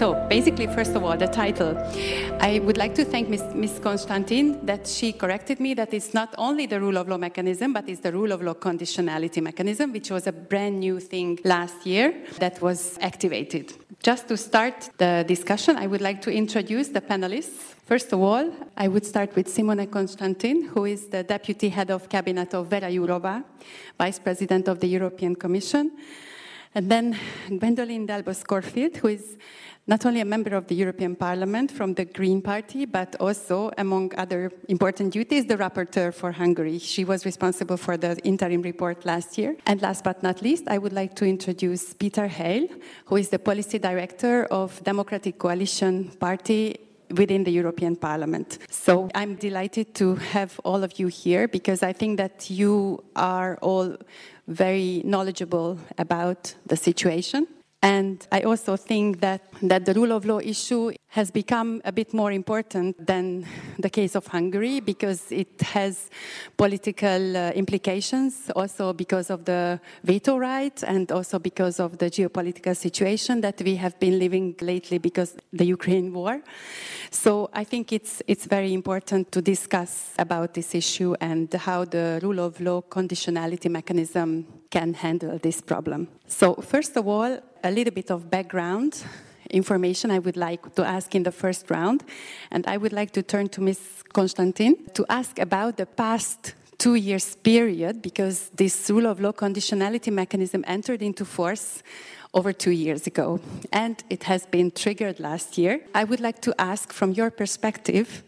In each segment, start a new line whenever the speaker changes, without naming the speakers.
So basically, first of all, the title. I would like to thank Ms. Constantin that she corrected me that it's not only the rule of law mechanism, but it's the rule of law conditionality mechanism, which was a brand new thing last year that was activated. Just to start the discussion, I would like to introduce the panelists. First of all, I would start with Simona Constantin, who is the Deputy Head of Cabinet of Vera Jourova, Vice President of the European Commission. And then Gwendoline Delbos Corfield, who is not only a member of the European Parliament from the Green Party, but also, among other important duties, the rapporteur for Hungary. She was responsible for the interim report last year. And last but not least, I would like to introduce Peter Heil, who is the policy director of Democratic Coalition Party within the European Parliament. So I'm delighted to have all of you here because I think that you are all very knowledgeable about the situation. And I also think that, that the rule of law issue has become a bit more important than the case of Hungary because it has political uh, implications, also because of the veto right and also because of the geopolitical situation that we have been living lately because the Ukraine war. So I think it's, it's very important to discuss about this issue and how the rule of law conditionality mechanism can handle this problem. So first of all, a little bit of background information I would like to ask in the first round. And I would like to turn to Ms. Constantin to ask about the past two years period because this rule of law conditionality mechanism entered into force over two years ago and it has been triggered last year. I would like to ask from your perspective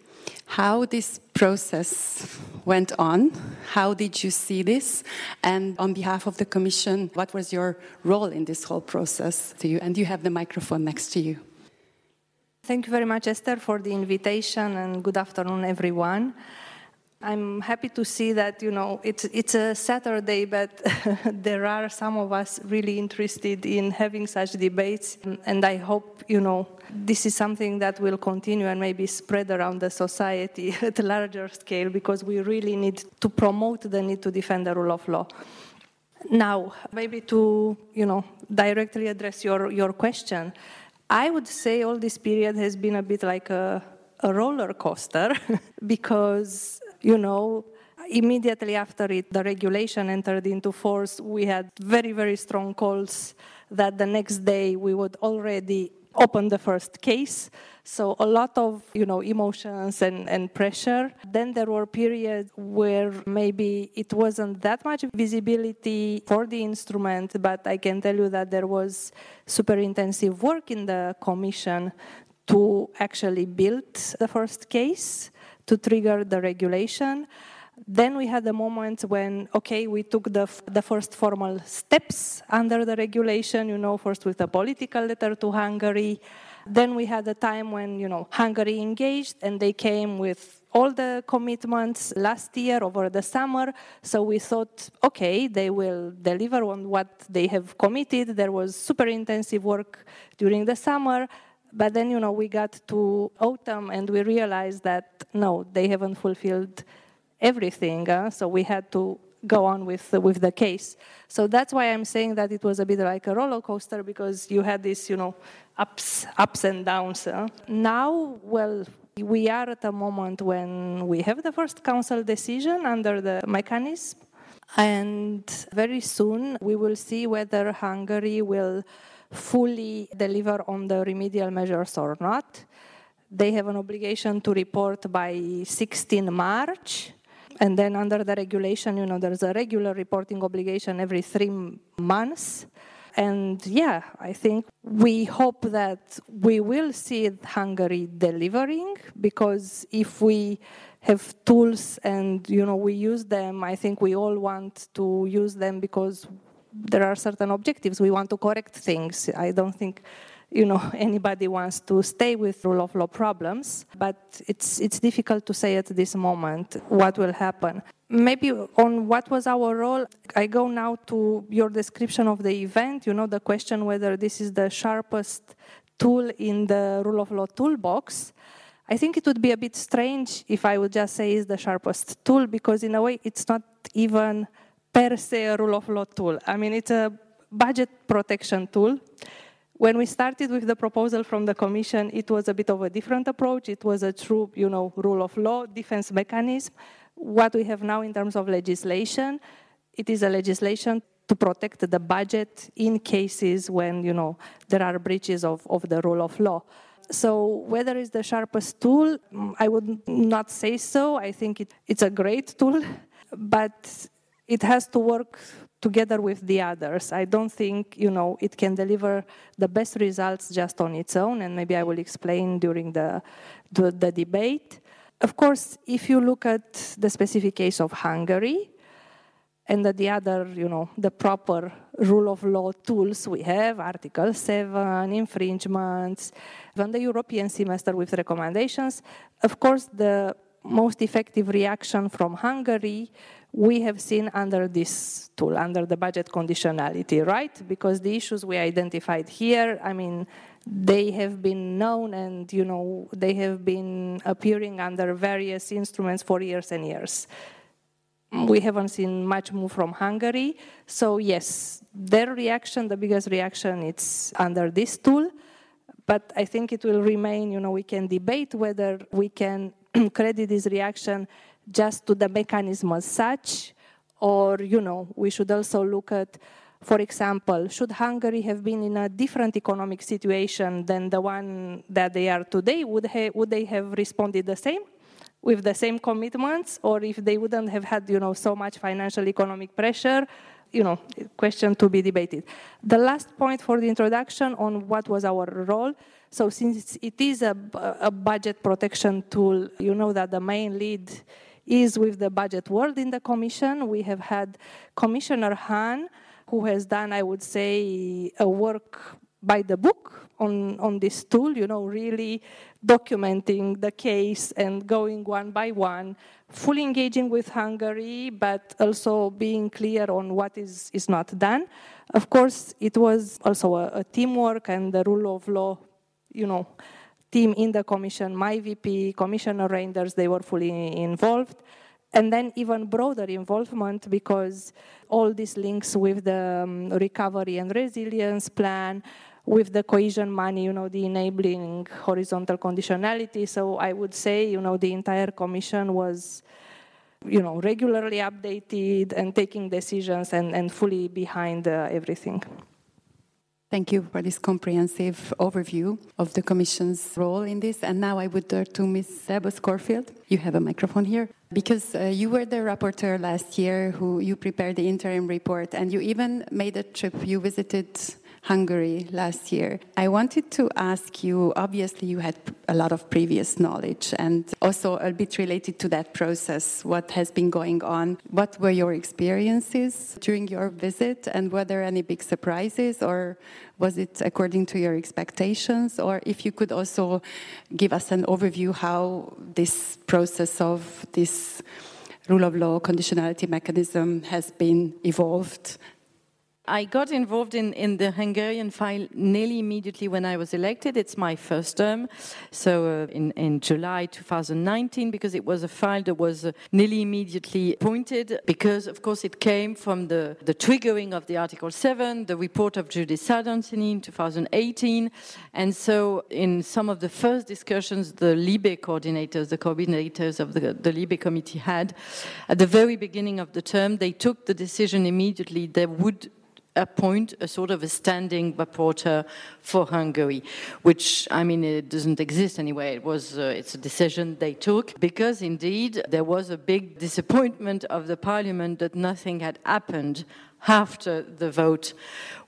how this process went on. How did you see this? And on behalf of the Commission, what was your role in this whole process to you? And you have the microphone next to you.
Thank you very much, Eszter, for the invitation, and good afternoon, everyone. I'm happy to see that you know it's it's a Saturday, but there are some of us really interested in having such debates, and I hope you know this is something that will continue and maybe spread around the society at a larger scale because we really need to promote the need to defend the rule of law. Now, maybe to you know directly address your your question, I would say all this period has been a bit like a a roller coaster because you know, immediately after it, the regulation entered into force, we had very, very strong calls that the next day we would already open the first case. So a lot of you know emotions and, and pressure. Then there were periods where maybe it wasn't that much visibility for the instrument, but I can tell you that there was super intensive work in the commission to actually build the first case to trigger the regulation. Then we had a moment when, okay, we took the, the first formal steps under the regulation, you know, first with a political letter to Hungary. Then we had a time when, you know, Hungary engaged and they came with all the commitments last year over the summer. So we thought, okay, they will deliver on what they have committed. There was super intensive work during the summer. But then, you know, we got to autumn and we realized that no, they haven't fulfilled everything. Uh, so we had to go on with with the case. So that's why I'm saying that it was a bit like a roller coaster because you had this, you know, ups ups and downs. Uh. Now, well, we are at a moment when we have the first council decision under the mechanism, and very soon we will see whether Hungary will fully deliver on the remedial measures or not. They have an obligation to report by 16 March. And then under the regulation, you know, there's a regular reporting obligation every three months. And yeah, I think we hope that we will see Hungary delivering because if we have tools and you know we use them, I think we all want to use them because there are certain objectives. We want to correct things. I don't think you know anybody wants to stay with rule of law problems but it's it's difficult to say at this moment what will happen maybe on what was our role i go now to your description of the event you know the question whether this is the sharpest tool in the rule of law toolbox i think it would be a bit strange if i would just say is the sharpest tool because in a way it's not even per se a rule of law tool. I mean, it's a budget protection tool, when we started with the proposal from the Commission, it was a bit of a different approach. It was a true, you know, rule of law, defense mechanism. What we have now in terms of legislation, it is a legislation to protect the budget in cases when, you know, there are breaches of, of the rule of law. So whether it's the sharpest tool, I would not say so. I think it, it's a great tool, but it has to work together with the others. I don't think, you know, it can deliver the best results just on its own, and maybe I will explain during the, the, the debate. Of course, if you look at the specific case of Hungary, and the other, you know, the proper rule of law tools we have, Article 7, infringements, even the European semester with recommendations. Of course, the most effective reaction from Hungary we have seen under this tool, under the budget conditionality, right? Because the issues we identified here, I mean, they have been known and, you know, they have been appearing under various instruments for years and years. We haven't seen much move from Hungary. So yes, their reaction, the biggest reaction, it's under this tool. But I think it will remain, you know, we can debate whether we can credit this reaction just to the mechanism as such, or, you know, we should also look at, for example, should Hungary have been in a different economic situation than the one that they are today? Would, would they have responded the same? with the same commitments or if they wouldn't have had you know so much financial economic pressure you know question to be debated the last point for the introduction on what was our role so since it is a, a budget protection tool you know that the main lead is with the budget world in the commission. We have had Commissioner Hahn, who has done, I would say, a work by the book on, on this tool, you know, really documenting the case and going one by one, fully engaging with Hungary, but also being clear on what is, is not done. Of course, it was also a, a teamwork and the rule of law, you know, team in the commission, my VP, Commissioner Reynders, they were fully involved. And then even broader involvement because all these links with the um, recovery and resilience plan, with the cohesion money, you know, the enabling horizontal conditionality. So I would say, you know, the entire commission was, you know, regularly updated and taking decisions and, and fully behind uh, everything.
Thank you for this comprehensive overview of the Commission's role in this. And now I would turn to Ms. Delbos Corfield. You have a microphone here. Because uh, you were the rapporteur last year who you prepared the interim report, and you even made a trip. You visited Hungary last year. I wanted to ask you obviously, you had a lot of previous knowledge, and also a bit related to that process, what has been going on. What were your experiences during your visit, and were there any big surprises, or was it according to your expectations? Or if you could also give us an overview how this process of this rule of law conditionality mechanism has been evolved
I got involved in, in the Hungarian file nearly immediately when I was elected. It's my first term, so uh, in, in July 2019, because it was a file that was uh, nearly immediately appointed, because of course it came from the, the triggering of the Article 7, the report of Judith Sargentini in 2018. And so in some of the first discussions the Libe coordinators, the coordinators of the, the Libe committee had, at the very beginning of the term, they took the decision immediately they would appoint a sort of a standing rapporteur for Hungary, which I mean it doesn't exist anyway. It was uh, it's a decision they took because indeed there was a big disappointment of the parliament that nothing had happened after the vote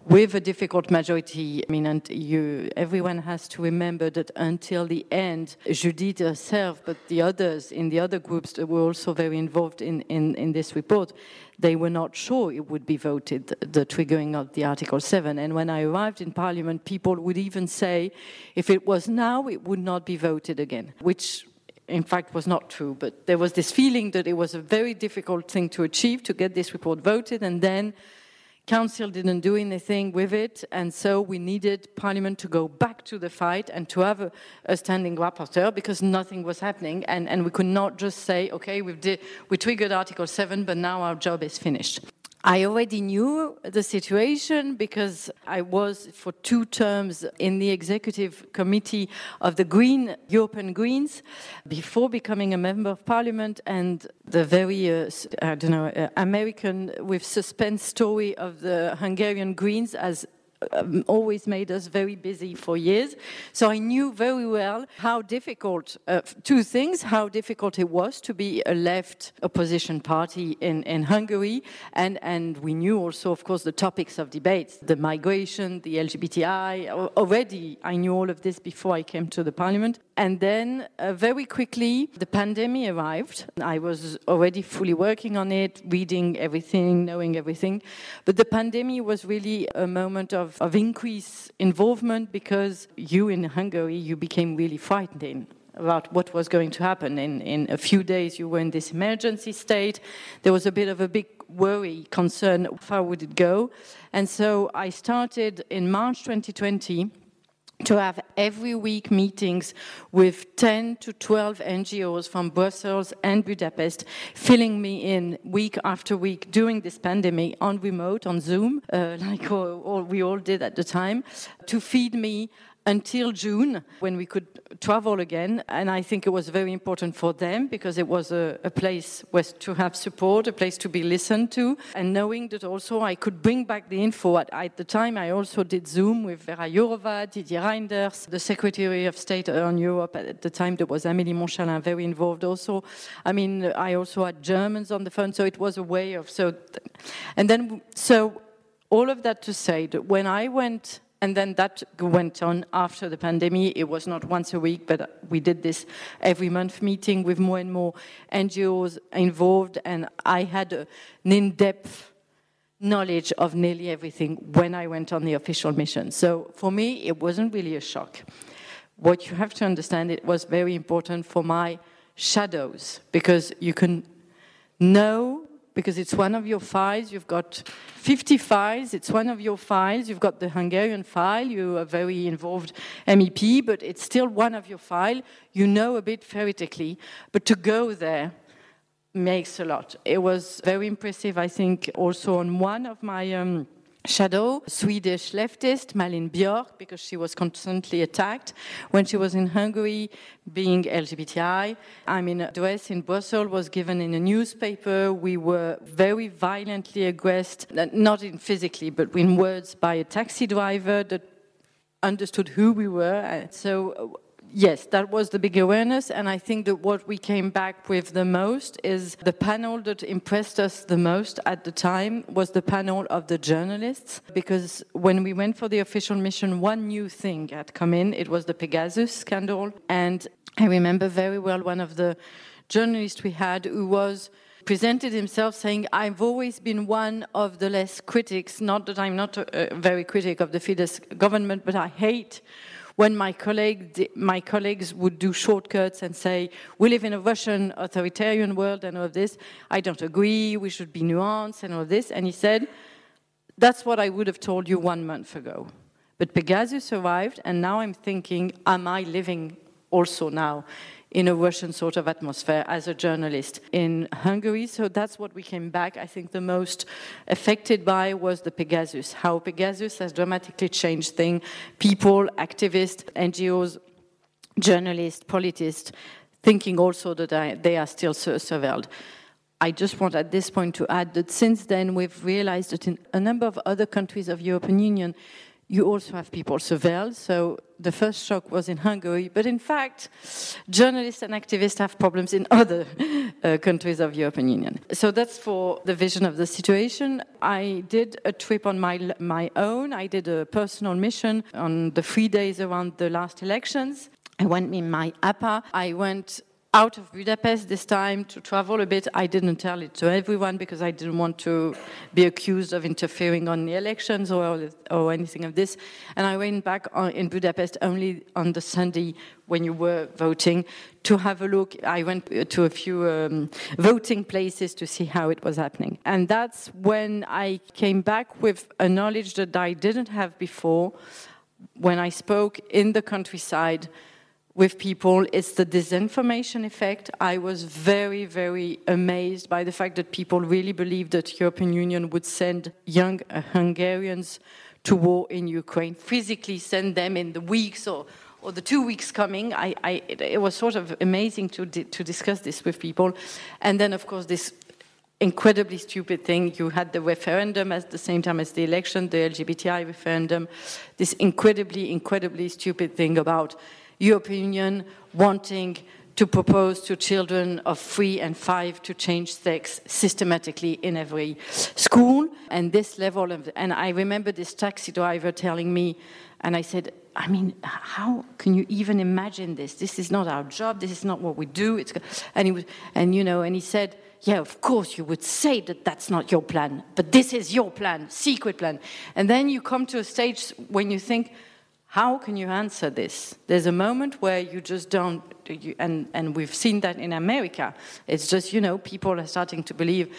with a difficult majority. I mean, and you, everyone has to remember that until the end, Judith herself, but the others in the other groups that were also very involved in, in, in this report, they were not sure it would be voted, the triggering of the Article 7. And when I arrived in Parliament, people would even say, if it was now, it would not be voted again, which in fact was not true, but there was this feeling that it was a very difficult thing to achieve to get this report voted, and then Council didn't do anything with it, and so we needed Parliament to go back to the fight and to have a, a standing rapporteur because nothing was happening, and, and we could not just say, okay, we've we triggered Article 7, but now our job is finished. I already knew the situation because I was for two terms in the executive committee of the Green European Greens before becoming a member of parliament and the very uh, I don't know uh, American with suspense story of the Hungarian Greens as um, always made us very busy for years. So I knew very well how difficult, uh, two things, how difficult it was to be a left opposition party in, in Hungary. And, and we knew also, of course, the topics of debates, the migration, the LGBTI. Already I knew all of this before I came to the parliament. And then uh, very quickly, the pandemic arrived. I was already fully working on it, reading everything, knowing everything. But the pandemic was really a moment of, of increased involvement because you in Hungary, you became really frightened about what was going to happen. In, in a few days, you were in this emergency state. There was a bit of a big worry, concern, how would it go? And so I started in March 2020 to have every week meetings with 10 to 12 NGOs from Brussels and Budapest, filling me in week after week during this pandemic on remote, on Zoom, uh, like all, all we all did at the time, to feed me until June when we could travel again. And I think it was very important for them because it was a, a place where to have support, a place to be listened to, and knowing that also I could bring back the info. At, at the time, I also did Zoom with Vera Jourova, Didier Reynders, the Secretary of State on Europe. At the time, there was Amélie Montchalin very involved also. I mean, I also had Germans on the phone, so it was a way of so. And then, so all of that to say that when I went and then that went on after the pandemic. It was not once a week, but we did this every month meeting with more and more NGOs involved. And I had an in depth knowledge of nearly everything when I went on the official mission. So for me, it wasn't really a shock. What you have to understand, it was very important for my shadows because you can know because it's one of your files. You've got 50 files. It's one of your files. You've got the Hungarian file. You are a very involved MEP, but it's still one of your file. You know a bit theoretically, but to go there makes a lot. It was very impressive, I think, also on one of my um, shadow, Swedish leftist, Malin Björk, because she was constantly attacked when she was in Hungary, being LGBTI. I mean, a dress in Brussels was given in a newspaper. We were very violently aggressed, uh, not in physically, but in words, by a taxi driver that understood who we were. So uh, yes, that was the big awareness. And I think that what we came back with the most is the panel that impressed us the most at the time was the panel of the journalists. Because when we went for the official mission, one new thing had come in. It was the Pegasus scandal. And I remember very well one of the journalists we had who was presented himself saying, I've always been one of the less critics, not that I'm not a, a very critic of the Fidesz government, but I hate when my, colleague, my colleagues would do shortcuts and say, we live in a Russian authoritarian world and all of this, I don't agree, we should be nuanced and all of this. And he said, that's what I would have told you one month ago. But Pegasus arrived, and now I'm thinking, am I living also now in a Russian sort of atmosphere as a journalist in Hungary. So that's what we came back. I think the most affected by was the Pegasus, how Pegasus has dramatically changed things. People, activists, NGOs, journalists, politicians, thinking also that I, they are still surveilled. I just want at this point to add that since then we've realized that in a number of other countries of European Union, you also have people surveilled. So the first shock was in Hungary, but in fact, journalists and activists have problems in other uh, countries of European Union. So that's for the vision of the situation. I did a trip on my my own. I did a personal mission on the three days around the last elections. I went in my APA. I went out of Budapest this time to travel a bit. I didn't tell it to everyone because I didn't want to be accused of interfering on the elections or, or anything of this. And I went back on, in Budapest only on the Sunday when you were voting to have a look. I went to a few um, voting places to see how it was happening. And that's when I came back with a knowledge that I didn't have before when I spoke in the countryside with people. It's the disinformation effect. I was very, very amazed by the fact that people really believed that European Union would send young Hungarians to war in Ukraine, physically send them in the weeks or, or the two weeks coming. I, I, it, it, was sort of amazing to, di to discuss this with people. And then, of course, this incredibly stupid thing. You had the referendum at the same time as the election, the LGBTI referendum, this incredibly, incredibly stupid thing about European Union wanting to propose to children of three and five to change sex systematically in every school. And this level of, and I remember this taxi driver telling me, and I said, I mean, how can you even imagine this? This is not our job. This is not what we do. It's, and he was, and you know, and he said, yeah, of course you would say that that's not your plan, but this is your plan, secret plan. And then you come to a stage when you think, how can you answer this? There's a moment where you just don't, you, and, and we've seen that in America. It's just, you know, people are starting to believe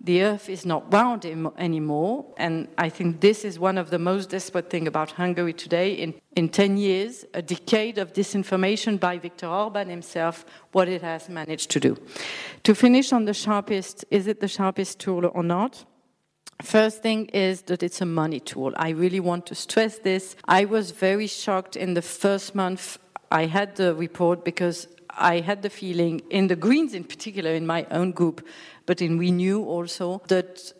the earth is not round anymore. And I think this is one of the most desperate things about Hungary today. In, in 10 years, a decade of disinformation by Viktor Orban himself, what it has managed to do. To finish on the sharpest, is it the sharpest tool or not? First thing is that it's a money tool. I really want to stress this. I was very shocked in the first month I had the report because I had the feeling, in the Greens in particular, in my own group, but in Renew also, that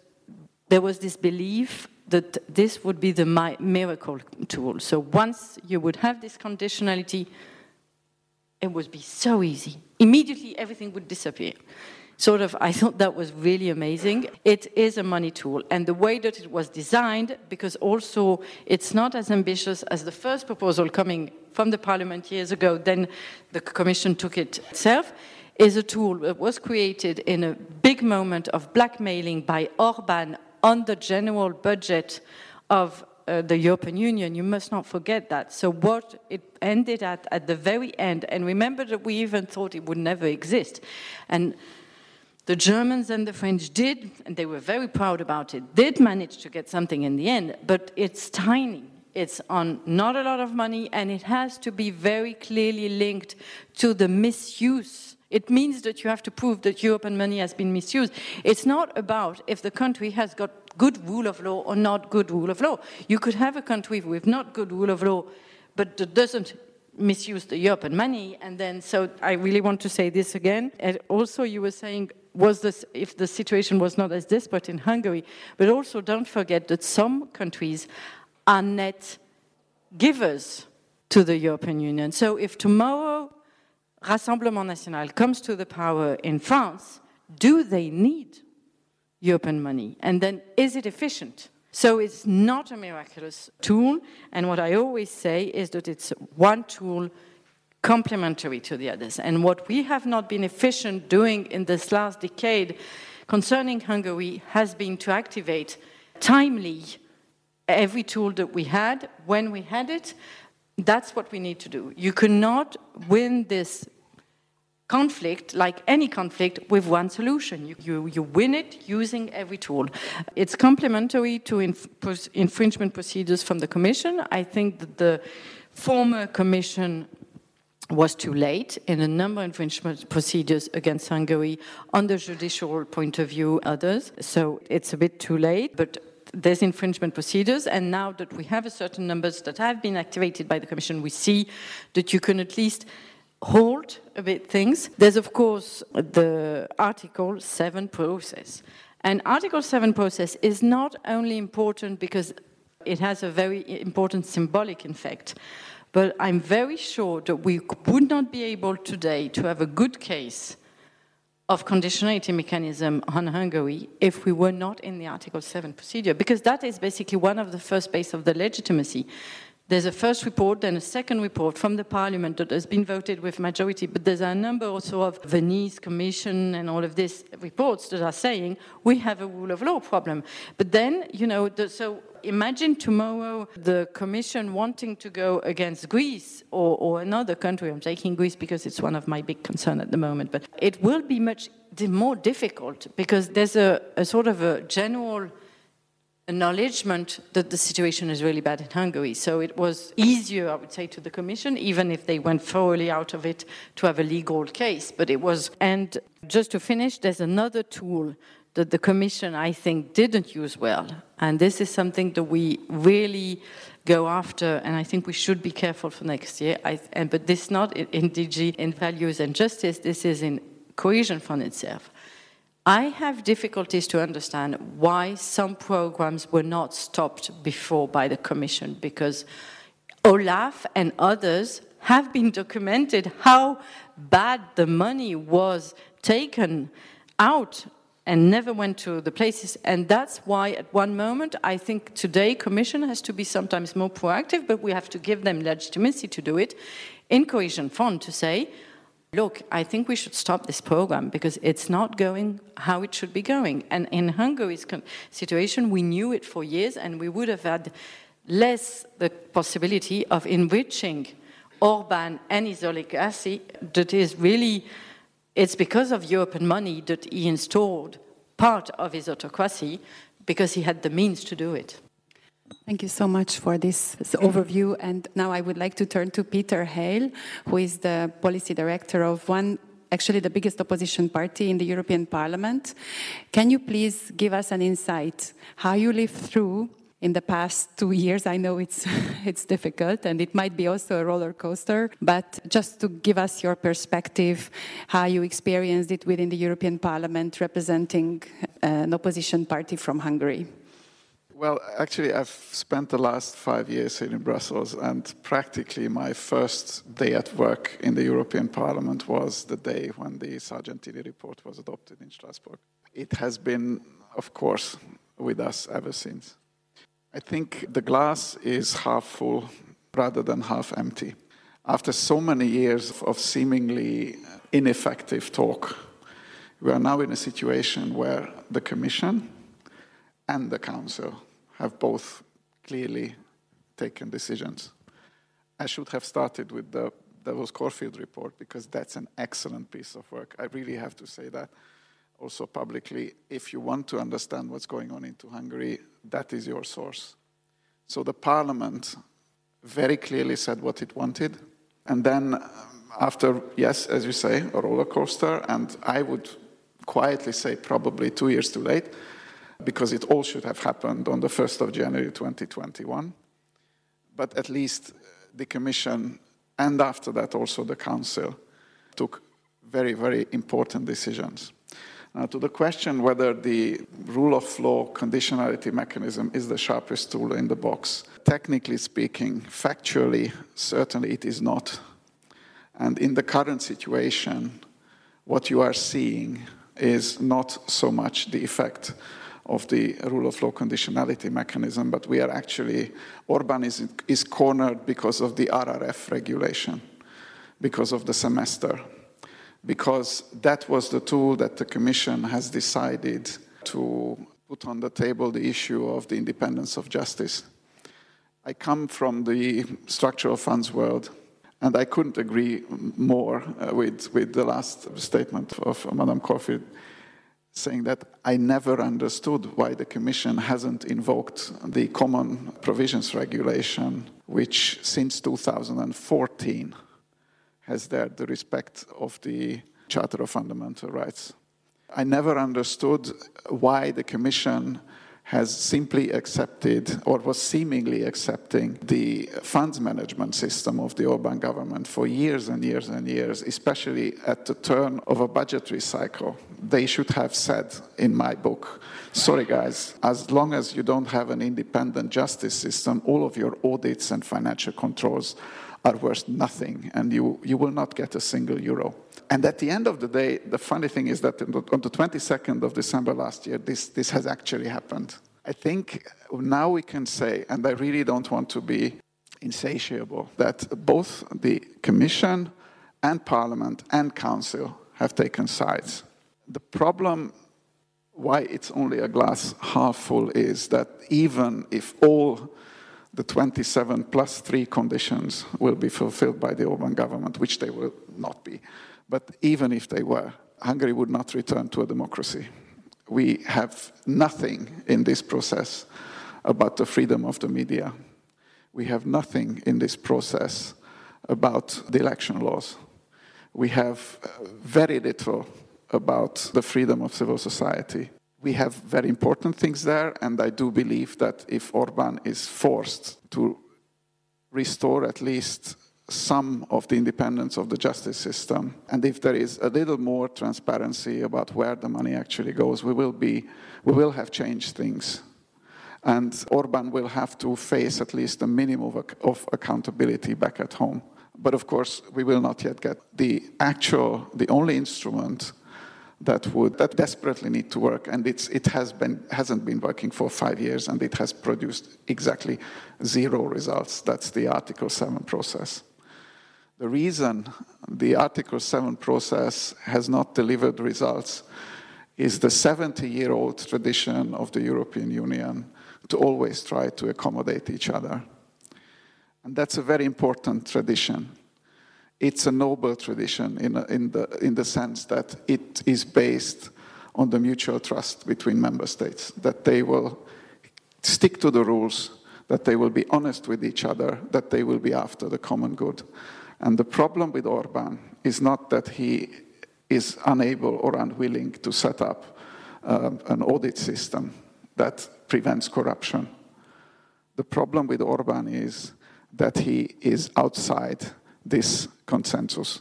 there was this belief that this would be the miracle tool. So once you would have this conditionality, it would be so easy. Immediately everything would disappear sort of, I thought that was really amazing. It is a money tool. And the way that it was designed, because also it's not as ambitious as the first proposal coming from the parliament years ago, then the commission took it itself, is a tool that was created in a big moment of blackmailing by Orban on the general budget of uh, the European Union. You must not forget that. So what it ended at at the very end, and remember that we even thought it would never exist. And the Germans and the French did, and they were very proud about it, did manage to get something in the end, but it's tiny. It's on not a lot of money, and it has to be very clearly linked to the misuse. It means that you have to prove that European money has been misused. It's not about if the country has got good rule of law or not good rule of law. You could have a country with not good rule of law, but that doesn't misuse the European money. And then, so I really want to say this again. And also, you were saying was this if the situation was not as desperate in Hungary. But also don't forget that some countries are net givers to the European Union. So if tomorrow Rassemblement National comes to the power in France, do they need European money? And then is it efficient? So it's not a miraculous tool. And what I always say is that it's one tool complementary to the others. And what we have not been efficient doing in this last decade concerning Hungary has been to activate timely every tool that we had when we had it. That's what we need to do. You cannot win this conflict, like any conflict, with one solution. You, you, you win it using every tool. It's complementary to inf infringement procedures from the Commission. I think that the former Commission was too late in a number of infringement procedures against Hungary on the judicial point of view, others. So it's a bit too late, but there's infringement procedures, and now that we have a certain numbers that have been activated by the Commission, we see that you can at least hold a bit things. There's, of course, the Article 7 process. And Article 7 process is not only important because it has a very important symbolic effect, but I'm very sure that we would not be able today to have a good case of conditionality mechanism on Hungary if we were not in the Article 7 procedure, because that is basically one of the first base of the legitimacy. There's a first report, then a second report from the parliament that has been voted with majority, but there's a number also of Venice Commission and all of these reports that are saying we have a rule of law problem. But then, you know, the, so imagine tomorrow the Commission wanting to go against Greece or, or, another country. I'm taking Greece because it's one of my big concerns at the moment, but it will be much more difficult because there's a, a sort of a general acknowledgement that the situation is really bad in Hungary. So it was easier, I would say, to the Commission, even if they went thoroughly out of it, to have a legal case. But it was, and just to finish, there's another tool that the Commission, I think, didn't use well. And this is something that we really go after, and I think we should be careful for next year. I, and, but this not in, in DG in values and justice, this is in cohesion fund itself. I have difficulties to understand why some programs were not stopped before by the Commission because Olaf and others have been documented how bad the money was taken out and never went to the places. And that's why at one moment i think today commission has to be sometimes more proactive but we have to give them legitimacy to do it in cohesion fund to say look i think we should stop this program because it's not going how it should be going and in hungary's situation we knew it for years and we would have had less the possibility of enriching orban and his oligarchy that is really it's because of European money that he installed part of his autocracy because he had the means to do it.
Thank you so much for this, overview. And now I would like to turn to Peter Heil, who is the policy director of one, actually the biggest opposition party in the European Parliament. Can you please give us an insight how you lived through in the past two years. I know it's, it's difficult and it might be also a roller coaster, but just to give us your perspective, how you experienced it within the European Parliament representing uh, an opposition party from Hungary.
Well, actually, I've spent the last five years here in Brussels, and practically my first day at work in the European Parliament was the day when the Sargentini report was adopted in Strasbourg. It has been, of course, with us ever since. I think the glass is half full rather than half empty. After so many years of seemingly ineffective talk, we are now in a situation where the Commission and the Council have both clearly taken decisions. I should have started with the Delbos Corfield report because that's an excellent piece of work. I really have to say that also publicly. If you want to understand what's going on into Hungary, that is your source. So the parliament very clearly said what it wanted. And then, um, after, yes, as you say, a roller coaster, and I would quietly say probably two years too late, because it all should have happened on the 1st of January 2021. But at least uh, the Commission, and after that also the Council, took very, very important decisions. Now, to the question whether the rule of law conditionality mechanism is the sharpest tool in the box, technically speaking, factually, certainly it is not. And in the current situation, what you are seeing is not so much the effect of the rule of law conditionality mechanism, but we are actually, Orban is, is cornered because of the RRF regulation, because of the semester because that was the tool that the Commission has decided to put on the table the issue of the independence of justice. I come from the structural funds world, and I couldn't agree more uh, with, with the last statement of Madame Corfield, saying that I never understood why the Commission hasn't invoked the Common Provisions Regulation, which since 2014 has there the respect of the Charter of Fundamental Rights. I never understood why the Commission has simply accepted or was seemingly accepting the funds management system of the Orban government for years and years and years, especially at the turn of a budgetary cycle. They should have said in my book, sorry guys, as long as you don't have an independent justice system, all of your audits and financial controls are worth nothing and you, you will not get a single euro. And at the end of the day, the funny thing is that on the 22nd of December last year, this, this has actually happened. I think now we can say, and I really don't want to be insatiable, that both the Commission and Parliament and Council have taken sides. The problem why it's only a glass half full is that even if all the 27 plus three conditions will be fulfilled by the Orban government, which they will not be. But even if they were, Hungary would not return to a democracy. We have nothing in this process about the freedom of the media. We have nothing in this process about the election laws. We have uh, very little about the freedom of civil society. We have very important things there, and I do believe that if Orban is forced to restore at least some of the independence of the justice system, and if there is a little more transparency about where the money actually goes, we will be, we will have changed things. And Orban will have to face at least a minimum of, of accountability back at home. But of course, we will not yet get the actual, the only instrument that would that desperately need to work. And it's it has been hasn't been working for five years and it has produced exactly zero results. That's the article 7 process. The reason the article 7 process has not delivered results is the 70 year old tradition of the european union to always try to accommodate each other. And that's a very important tradition it's a noble tradition in, in, the, in the sense that it is based on the mutual trust between member states, that they will stick to the rules, that they will be honest with each other, that they will be after the common good. And the problem with Orban is not that he is unable or unwilling to set up uh, an audit system that prevents corruption. The problem with Orban is that he is outside this consensus.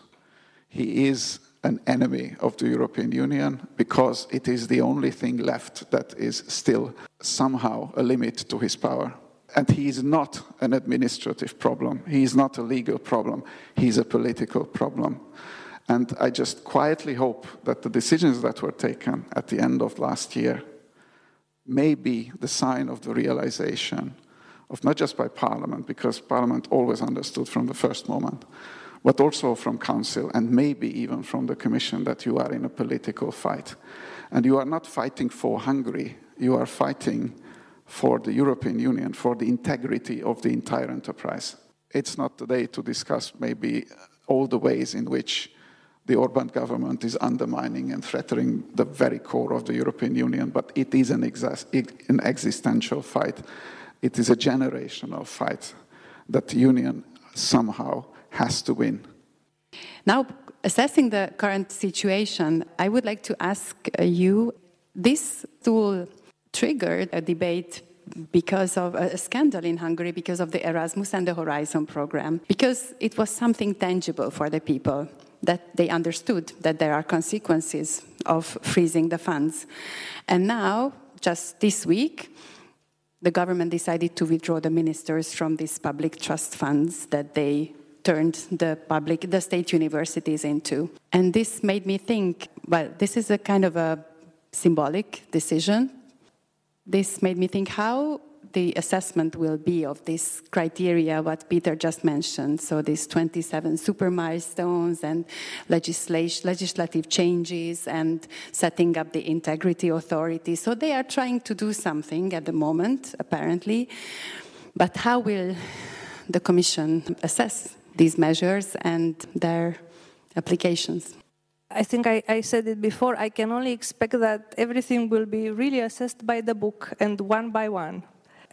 He is an enemy of the European Union because it is the only thing left that is still somehow a limit to his power. And he is not an administrative problem. He is not a legal problem. He is a political problem. And I just quietly hope that the decisions that were taken at the end of last year may be the sign of the realization of not just by Parliament, because Parliament always understood from the first moment, but also from Council and maybe even from the Commission that you are in a political fight. And you are not fighting for Hungary, you are fighting for the European Union, for the integrity of the entire enterprise. It's not today to discuss maybe all the ways in which the Orban government is undermining and threatening the very core of the European Union, but it is an, an existential fight. It is a generational fight that the Union somehow has to win.
Now, assessing the current situation, I would like to ask uh, you this tool triggered a debate because of a scandal in Hungary because of the Erasmus and the Horizon program, because it was something tangible for the people that they understood that there are consequences of freezing the funds. And now, just this week, the government decided to withdraw the ministers from these public trust funds that they turned the public, the state universities into. And this made me think, well, this is a kind of a symbolic decision. This made me think how the assessment will be of this criteria, what Peter just mentioned. So these 27 super milestones and legislative changes and setting up the integrity authority. So they are trying to do something at the moment, apparently. But how will the Commission assess these measures and their applications?
I think I, I, said it before, I can only expect that everything will be really assessed by the book and one by one.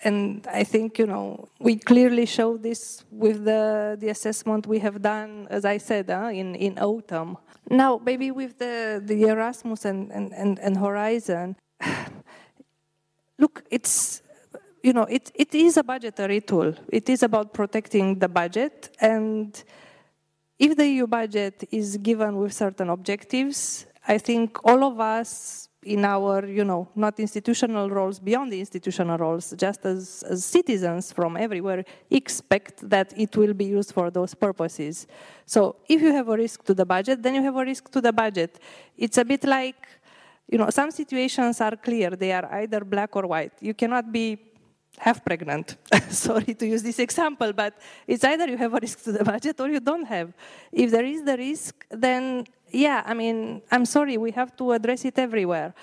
And I think, you know, we clearly show this with the, the assessment we have done, as I said, uh, in, in autumn. Now, maybe with the, the Erasmus and, and, and, and Horizon, look, it's you know, it, it is a budgetary tool. It is about protecting the budget. And if the EU budget is given with certain objectives, I think all of us in our, you know, not institutional roles, beyond the institutional roles, just as, as citizens from everywhere, expect that it will be used for those purposes. So if you have a risk to the budget, then you have a risk to the budget. It's a bit like, you know, some situations are clear. They are either black or white. You cannot be half pregnant. Sorry to use this example, but it's either you have a risk to the budget or you don't have. If there is the risk, then yeah, I mean, I'm sorry, we have to address it everywhere.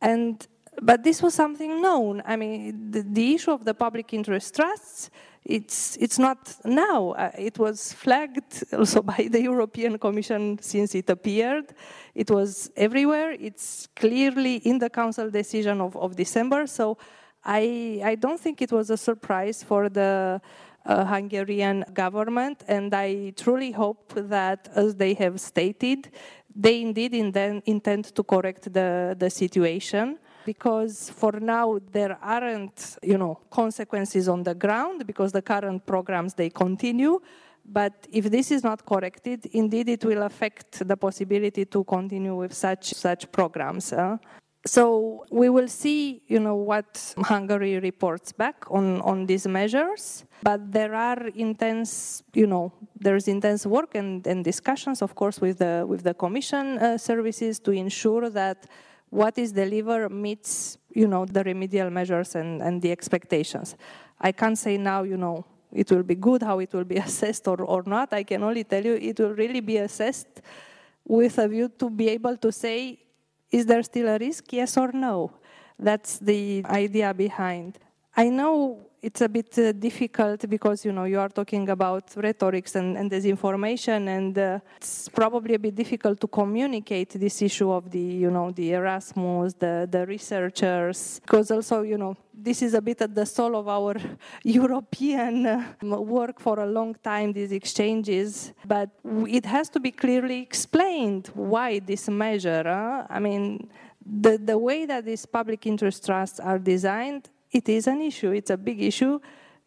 And but this was something known. I mean, the, the issue of the public interest trusts, it's, it's not now. Uh, it was flagged also by the European Commission since it appeared. It was everywhere. It's clearly in the Council decision of, of December. So I, I don't think it was a surprise for the uh, Hungarian government, and I truly hope that, as they have stated, they indeed intend to correct the, the situation because for now there aren't you know consequences on the ground because the current programs they continue but if this is not corrected indeed it will affect the possibility to continue with such such programs. So we will see you know what hungary reports back on on these measures but there are intense you know there's intense work and, and discussions of course with the with the commission uh, services to ensure that what is delivered meets, you know, the remedial measures and, and the expectations. I can't say now, you know, it will be good, how it will be assessed or, or not. I can only tell you it will really be assessed with a view to be able to say, is there still a risk, yes or no? That's the idea behind. I know it's a bit uh, difficult because you know you are talking about rhetorics and, and disinformation, and uh, it's probably a bit difficult to communicate this issue of the you know the Erasmus, the the researchers, because also you know this is a bit at the soul of our European uh, work for a long time. These exchanges, but it has to be clearly explained why this measure. I mean. The, the way that these public interest trusts are designed it is an issue. It's a big issue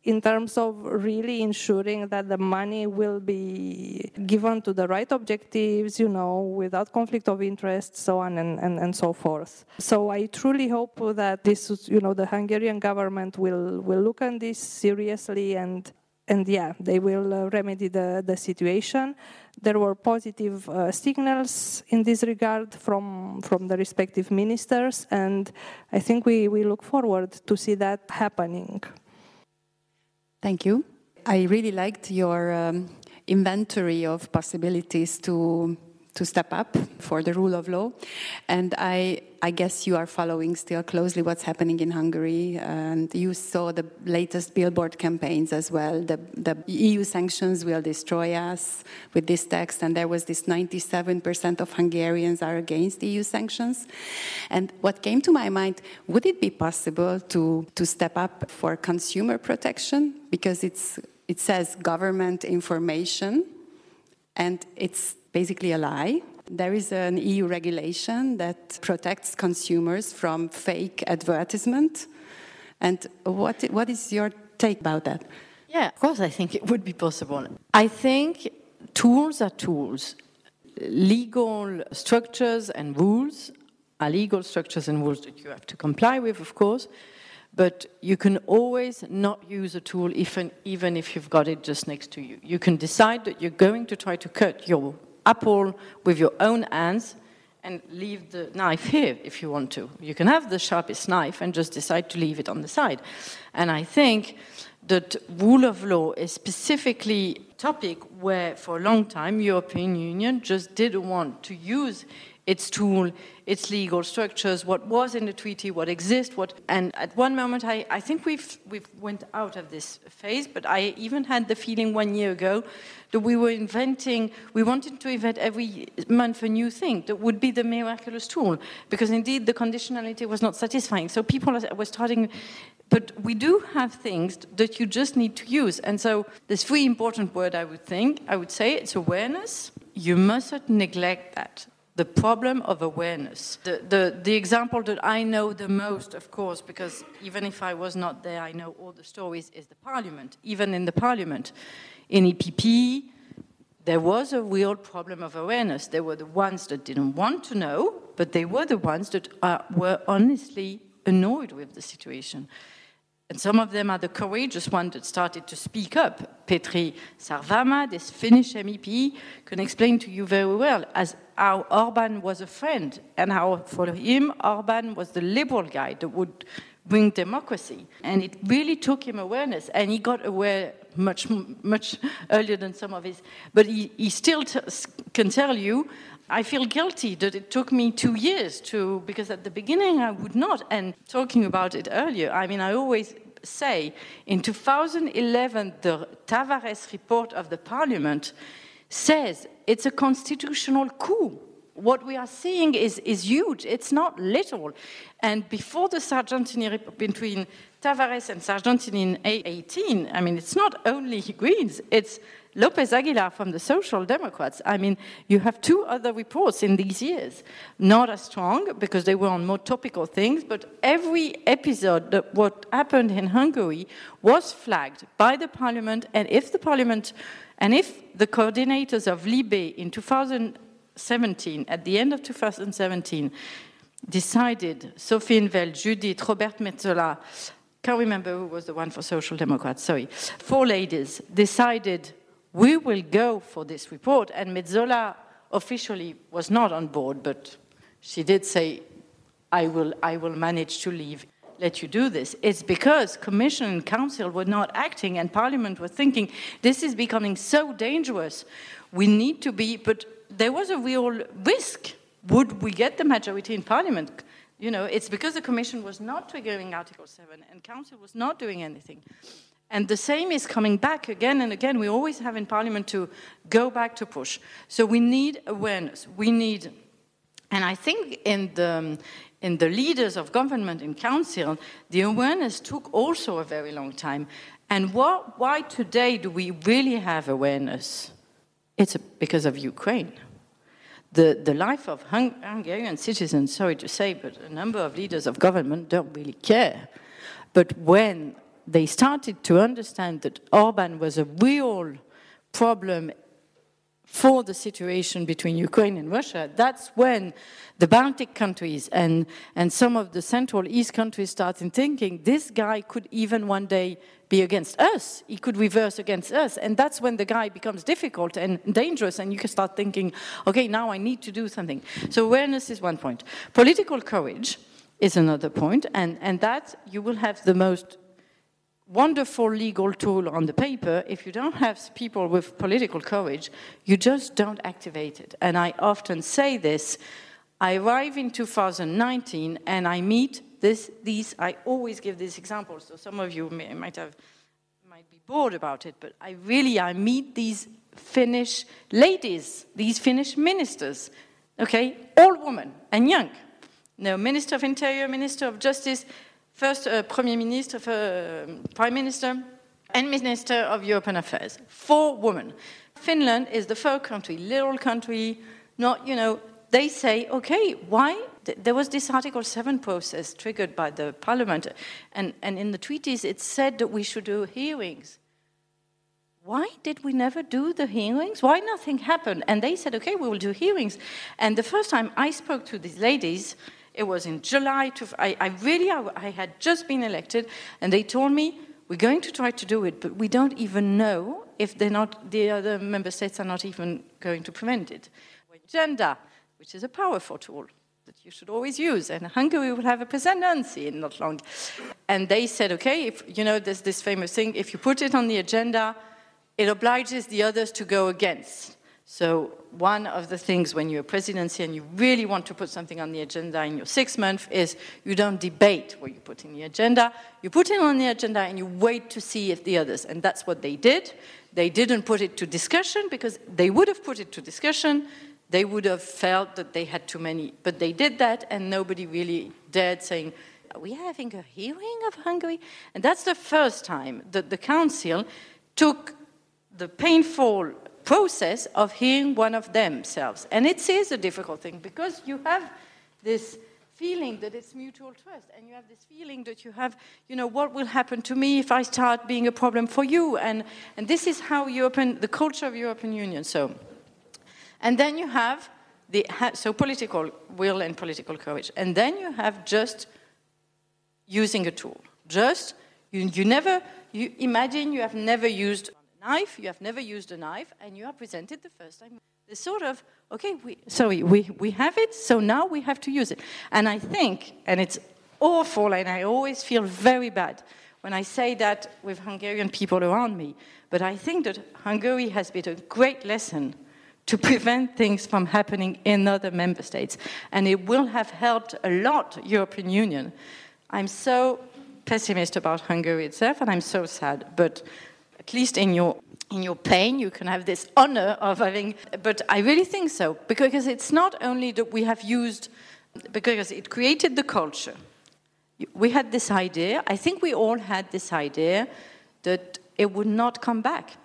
in terms of really ensuring that the money will be given to the right objectives, you know, without conflict of interest, so on and, and, and so forth. So I truly hope that this, you know, the Hungarian government will, will look at this seriously and and yeah, they will uh, remedy the, the situation. There were positive uh, signals in this regard from, from the respective ministers, and I think we, we look forward to see that happening.
Thank you. I really liked your um, inventory of possibilities to to step up for the rule of law. And I, I guess you are following still closely what's happening in Hungary. And you saw the latest billboard campaigns as well. The, the EU sanctions will destroy us with this text. And there was this 97% of Hungarians are against EU sanctions. And what came to my mind, would it be possible to, to step up for consumer protection? Because it's, it says government information and it's basically a lie. There is an EU regulation that protects consumers from fake advertisement. And what, what is your take about that?
Yeah, of course, I think it would be possible. I think tools are tools. Legal structures and rules are legal structures and rules that you have to comply with, of course. But you can always not use a tool even, even if you've got it just next to you. You can decide that you're going to try to cut your apple with your own hands and leave the knife here if you want to. You can have the sharpest knife and just decide to leave it on the side. And I think that rule of law is specifically a topic where for a long time European Union just didn't want to use its tool, its legal structures, what was in the treaty, what exists, what and at one moment I, I think we've we've went out of this phase, but I even had the feeling one year ago that we were inventing, we wanted to invent every month a new thing that would be the miraculous tool, because indeed the conditionality was not satisfying. So people were starting, but we do have things that you just need to use. And so there's three important words I would think, I would say, it's awareness. You mustn't neglect that the problem of awareness. The, the, the, example that I know the most, of course, because even if I was not there, I know all the stories, is the parliament. Even in the parliament, in EPP, there was a real problem of awareness. There were the ones that didn't want to know, but they were the ones that uh, were honestly annoyed with the situation. And some of them are the courageous ones that started to speak up. Petri Sarvamaa, this Finnish MEP, can explain to you very well as how Orban was a friend and how for him Orban was the liberal guy that would bring democracy. And it really took him awareness, and he got aware much, much earlier than some of his. But he, he still can tell you I feel guilty that it took me two years to, because at the beginning I would not. And talking about it earlier, I mean, I always say in 2011, the Tavares report of the parliament says it's a constitutional coup what we are seeing is, is huge. It's not little. And before the Sargentini, between Tavares and Sargentini in 18, I mean, it's not only Greens, it's Lopez Aguilar from the Social Democrats. I mean, you have two other reports in these years, not as strong because they were on more topical things, but every episode that what happened in Hungary was flagged by the parliament, and if the parliament and if the coordinators of Libe in 2017, at the end of 2017, decided, Sophie in 't Veld, Judith, Roberta Metsola, can't remember who was the one for Social Democrats, sorry, four ladies decided we will go for this report. And Metsola officially was not on board, but she did say, I will, I will manage to leave, let you do this. It's because Commission and Council were not acting and Parliament were thinking, this is becoming so dangerous. We need to be, but there was a real risk. Would we get the majority in Parliament? You know, it's because the Commission was not triggering Article 7 and Council was not doing anything. And the same is coming back again and again. We always have in Parliament to go back to push. So we need awareness. We need, and I think in the, in the leaders of government in council, the awareness took also a very long time. And what, why today do we really have awareness? It's because of Ukraine. The, the life of Hung Hungarian citizens, sorry to say, but a number of leaders of government don't really care. But when they started to understand that Orban was a real problem for the situation between Ukraine and Russia, that's when the Baltic countries and, and some of the Central East countries started thinking this guy could even one day be against us. He could reverse against us. And that's when the guy becomes difficult and dangerous, and you can start thinking, okay, now I need to do something. So, awareness is one point. Political courage is another point, and, and that you will have the most wonderful legal tool on the paper, if you don't have people with political courage, you just don't activate it. And I often say this. I arrive in 2019 and I meet this, these, I always give this example, so some of you may, might have might be bored about it, but I really, I meet these Finnish ladies, these Finnish ministers, okay, all women and young. No, Minister of Interior, Minister of Justice, first uh, Premier Minister, uh, Prime Minister, and Minister of European Affairs. Four women. Finland is the third country, little country, not, you know, they say, okay, why? There was this Article 7 process triggered by the parliament, and, and in the treaties it said that we should do hearings. Why did we never do the hearings? Why nothing happened? And they said, okay, we will do hearings. And the first time I spoke to these ladies, it was in July. To, I, I really, I, I had just been elected, and they told me, we're going to try to do it, but we don't even know if they're not, the other member states are not even going to prevent it. Agenda, which is a powerful tool that you should always use, and Hungary will have a presidency in not long. And they said, okay, if, you know, there's this famous thing, if you put it on the agenda, it obliges the others to go against. So one of the things when you're a presidency and you really want to put something on the agenda in your six months is you don't debate what you put in the agenda. You put it on the agenda and you wait to see if the others, and that's what they did. They didn't put it to discussion because they would have put it to discussion. They would have felt that they had too many, but they did that and nobody really dared saying, are we having a hearing of Hungary? And that's the first time that the council took the painful process of hearing one of themselves. And it is a difficult thing because you have this feeling that it's mutual trust and you have this feeling that you have you know what will happen to me if i start being a problem for you? And and this is how european the culture of european union. So and then you have the so political will and political courage. And then you have just using a tool. Just you, you never you imagine you have never used knife, you have never used a knife, and you are presented the first time. This sort of, okay, we, sorry, we, we have it, so now we have to use it. And I think, and it's awful, and I always feel very bad when I say that with Hungarian people around me, but I think that Hungary has been a great lesson to prevent things from happening in other member states. And it will have helped a lot European Union. I'm so pessimist about Hungary itself, and I'm so sad, but at least in your in your pain, you can have this honor of having. But I really think so because it's not only that we have used, because it created the culture. We had this idea. I think we all had this idea that it would not come back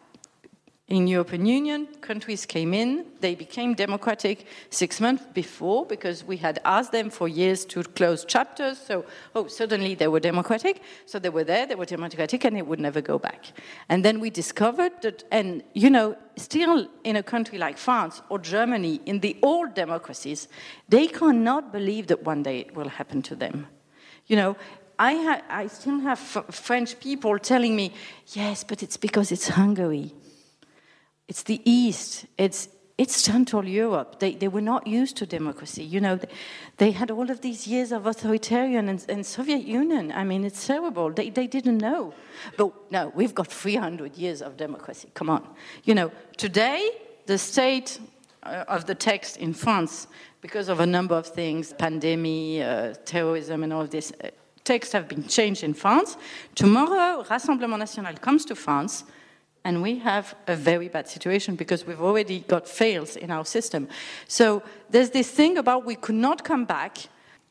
in European Union, countries came in, they became democratic six months before because we had asked them for years to close chapters. So, oh, suddenly they were democratic. So they were there, they were democratic, and they would never go back. And then we discovered that, and you know, still in a country like France or Germany, in the old democracies, they cannot believe that one day it will happen to them. You know, I, I still have French people telling me, yes, but it's because it's Hungary it's the East. It's it's Central Europe. They, they were not used to democracy. You know, they, had all of these years of authoritarian and, and, Soviet Union. I mean, it's terrible. They, they didn't know. But no, we've got 300 years of democracy. Come on. You know, today, the state uh, of the text in France, because of a number of things, pandemic, uh, terrorism, and all of this, uh, texts have been changed in France. Tomorrow, Rassemblement National comes to France and we have a very bad situation because we've already got fails in our system. So there's this thing about we could not come back,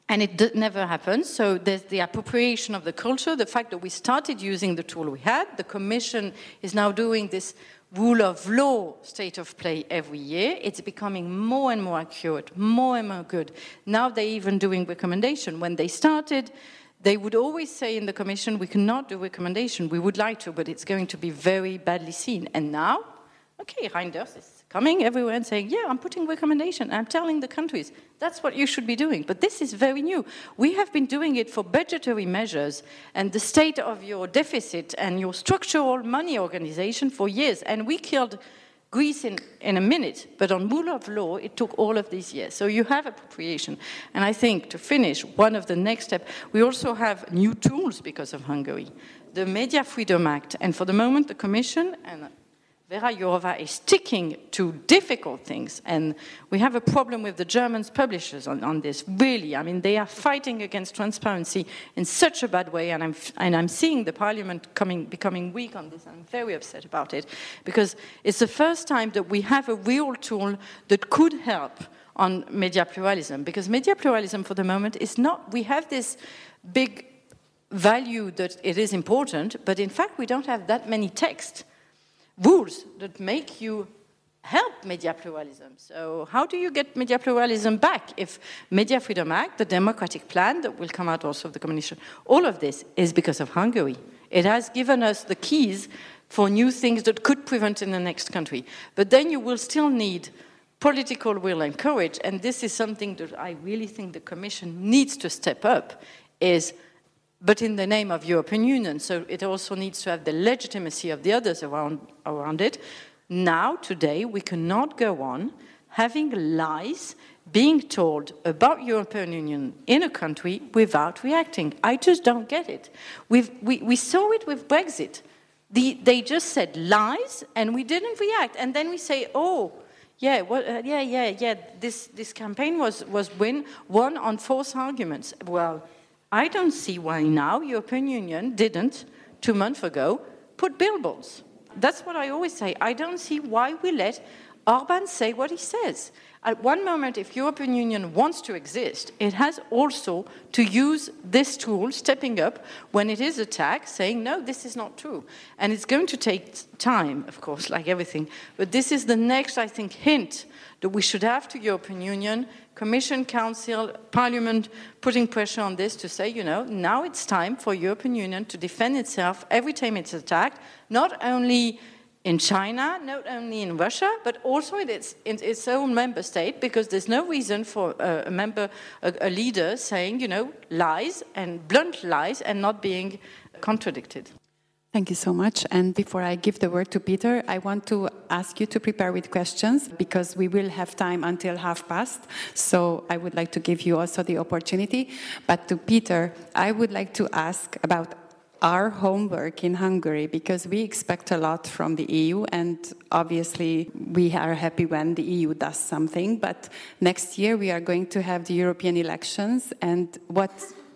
and it never happened. So there's the appropriation of the culture, the fact that we started using the tool we had. The Commission is now doing this rule of law state of play every year. It's becoming more and more accurate, more and more good. Now they're even doing recommendation. When they started, they would always say in the Commission, we cannot do recommendation. We would like to, but it's going to be very badly seen. And now, okay, Reynders is coming everywhere and saying, yeah, I'm putting recommendation. I'm telling the countries, that's what you should be doing. But this is very new. We have been doing it for budgetary measures and the state of your deficit and your structural money organization for years. And we killed Greece in, in a minute, but on rule of law, it took all of these years. So you have appropriation. And I think to finish, one of the next steps, we also have new tools because of Hungary. The Media Freedom Act, and for the moment, the Commission and Vera Jourova is sticking to difficult things. And we have a problem with the German publishers on, on, this, really. I mean, they are fighting against transparency in such a bad way. And I'm, and I'm seeing the parliament coming, becoming weak on this. I'm very upset about it because it's the first time that we have a real tool that could help on media pluralism. Because media pluralism, for the moment, is not, we have this big value that it is important, but in fact, we don't have that many texts rules that make you help media pluralism. So how do you get media pluralism back if Media Freedom Act, the democratic plan that will come out also of the Commission, all of this is because of Hungary. It has given us the keys for new things that could prevent in the next country. But then you will still need political will and courage, and this is something that I really think the Commission needs to step up, is but in the name of European Union. So it also needs to have the legitimacy of the others around, around it. Now, today, we cannot go on having lies being told about European Union in a country without reacting. I just don't get it. We've, we, we saw it with Brexit. The, they just said lies, and we didn't react. And then we say, oh, yeah, well, uh, yeah, yeah, yeah. This this campaign was was win won on false arguments. Well, I don't see why now European Union didn't, two months ago, put billboards. That's what I always say. I don't see why we let Orban say what he says. At one moment, if European Union wants to exist, it has also to use this tool, stepping up when it is attacked, saying, no, this is not true. And it's going to take time, of course, like everything. But this is the next, I think, hint that we should have to European Union Commission, Council, Parliament putting pressure on this to say, you know, now it's time for European Union to defend itself every time it's attacked, not only in China, not only in Russia, but also in its, in its own member state, because there's no reason for a, member, a, a leader saying, you know, lies and blunt lies and not being contradicted.
Thank you so much. And before I give the word to Peter, I want to ask you to prepare with questions because we will have time until half past. So I would like to give you also the opportunity. But to Peter, I would like to ask about our homework in Hungary because we expect a lot from the EU and obviously we are happy when the EU does something but next year we are going to have the European elections and what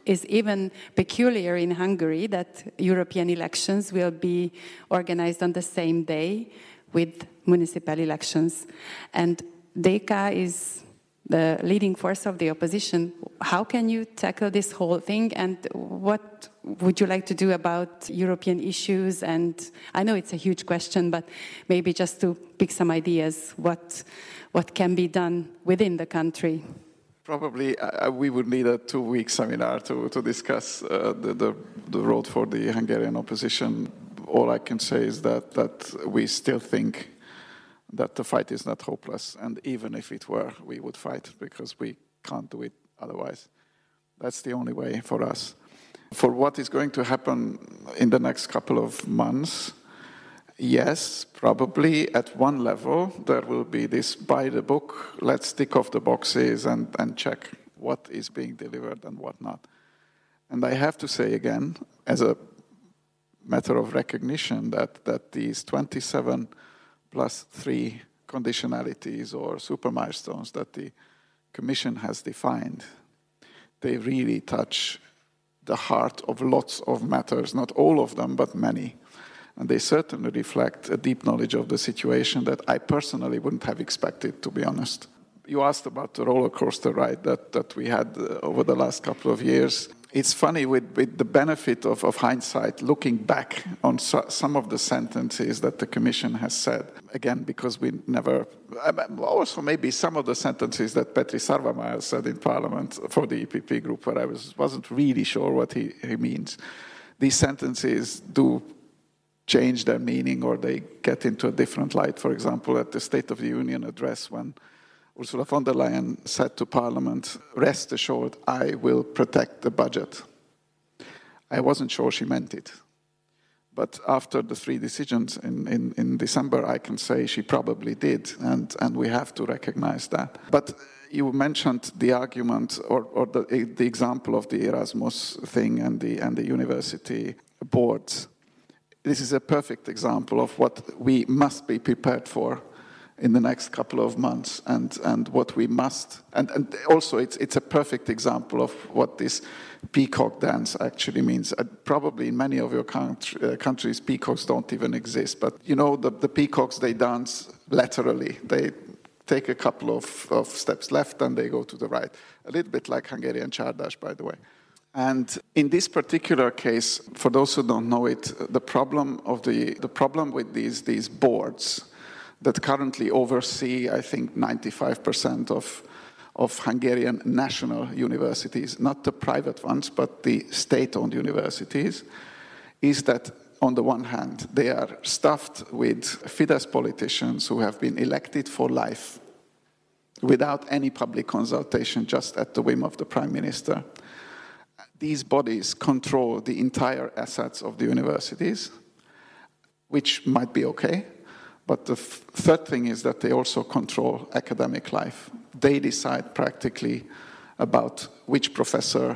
is even peculiar in Hungary that European elections will be organized on the same day with municipal elections. And DK is the leading force of the opposition. How can you tackle this whole thing? And what would you like to do about European issues? And I know it's a huge question, but maybe just to pick some ideas, what, what can be done within the country?
Probably uh, we would need a two-week seminar to, to discuss uh, the, the, the road for the Hungarian opposition. All I can say is that, that we still think that the fight is not hopeless. And even if it were, we would fight because we can't do it otherwise. That's the only way for us. For what is going to happen in the next couple of months, yes, probably at one level there will be this by the book, let's tick off the boxes and, and check what is being delivered and what not. And I have to say again, as a matter of recognition, that, that these 27 plus three conditionalities or super milestones that the Commission has defined, they really touch the heart of lots of matters, not all of them, but many. And they certainly reflect a deep knowledge of the situation that I personally wouldn't have expected, to be honest. You asked about the roller coaster ride that, that we had uh, over the last couple of years it's funny with, with the benefit of, of hindsight, looking back on so, some of the sentences that the Commission has said. Again, because we never, also maybe some of the sentences that Petri Sarvamaa said in Parliament for the EPP group, where I was, wasn't really sure what he, he means. These sentences do change their meaning or they get into a different light. For example, at the State of the Union address, when Ursula von der Leyen said to Parliament, Rest assured, I will protect the budget. I wasn't sure she meant it. But after the three decisions in, in, in December, I can say she probably did, and, and we have to recognize that. But you mentioned the argument or, or the, the example of the Erasmus thing and the, and the university boards. This is a perfect example of what we must be prepared for in the next couple of months and, and what we must. And, and also, it's, it's a perfect example of what this peacock dance actually means. Uh, probably in many of your country, uh, countries, peacocks don't even exist. But you know, the, the peacocks, they dance laterally. They take a couple of, of steps left and they go to the right. A little bit like Hungarian Csárdás, by the way. And in this particular case, for those who don't know it, the problem of the, the problem with these, these boards that currently oversee, I think, 95% of, of Hungarian national universities, not the private ones, but the state owned universities, is that on the one hand, they are stuffed with Fidesz politicians who have been elected for life without any public consultation, just at the whim of the prime minister. These bodies control the entire assets of the universities, which might be okay, but the third thing is that they also control academic life. They decide practically about which professor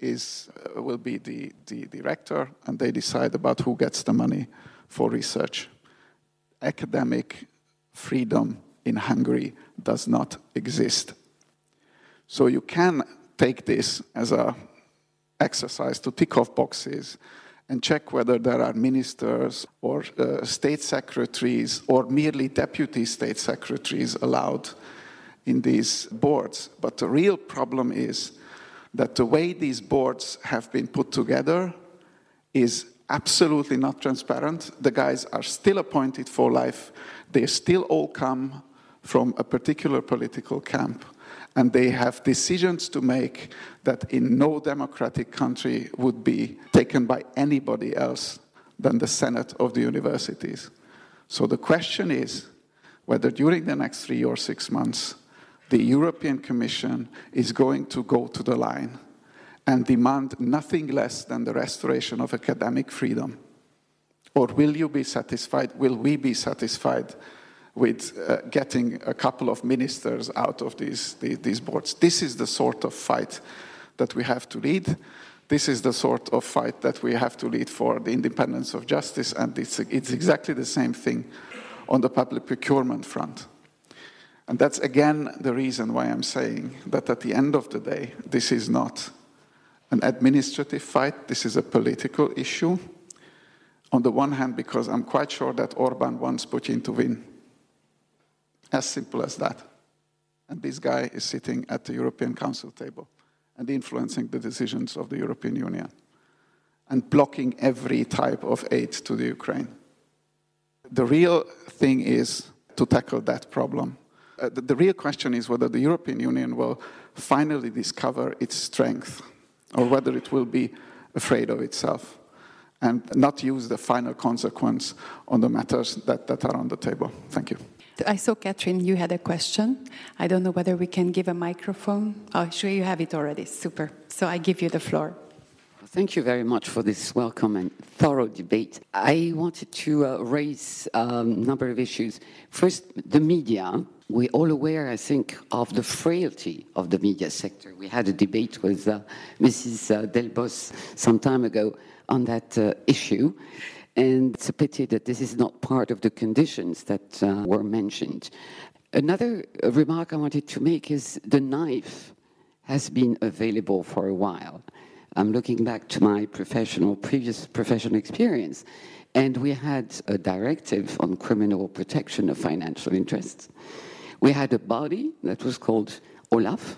is, uh, will be the, the director, and they decide about who gets the money for research. Academic freedom in Hungary does not exist. So you can take this as an exercise to tick off boxes and check whether there are ministers or uh, state secretaries or merely deputy state secretaries allowed in these boards. But the real problem is that the way these boards have been put together is absolutely not transparent. The guys are still appointed for life, they still all come from a particular political camp and they have decisions to make that in no democratic country would be taken by anybody else than the Senate of the universities. So the question is whether during the next three or six months, the European Commission is going to go to the line and demand nothing less than the restoration of academic freedom. Or will you be satisfied? Will we be satisfied with uh, getting a couple of ministers out of these, these, these boards. This is the sort of fight that we have to lead. This is the sort of fight that we have to lead for the independence of justice, and it's, it's exactly the same thing on the public procurement front. And that's again the reason why I'm saying that at the end of the day, this is not an administrative fight, this is a political issue. On the one hand, because I'm quite sure that Orban wants Putin to win. As simple as that. And this guy is sitting at the European Council table and influencing the decisions of the European Union and blocking every type of aid to the Ukraine. The real thing is to tackle that problem. Uh, the, the real question is whether the European Union will finally discover its strength or whether it will be afraid of itself and not use the final consequence on the matters that, that are on the table. Thank you.
I saw, Catherine, you had a question. I don't know whether we can give a microphone. Oh, sure, you have it already. Super. So I give you the floor.
Thank you very much for this welcome and thorough debate. I wanted to uh, raise a um, number of issues. First, the media. We're all aware, I think, of the frailty of the media sector. We had a debate with uh, Mrs. Uh, Delbos some time ago on that uh, issue. And it's a pity that this is not part of the conditions that uh, were mentioned. Another remark I wanted to make is the knife has been available for a while. I'm looking back to my professional, previous professional experience, and we had a directive on criminal protection of financial interests. We had a body that was called OLAF,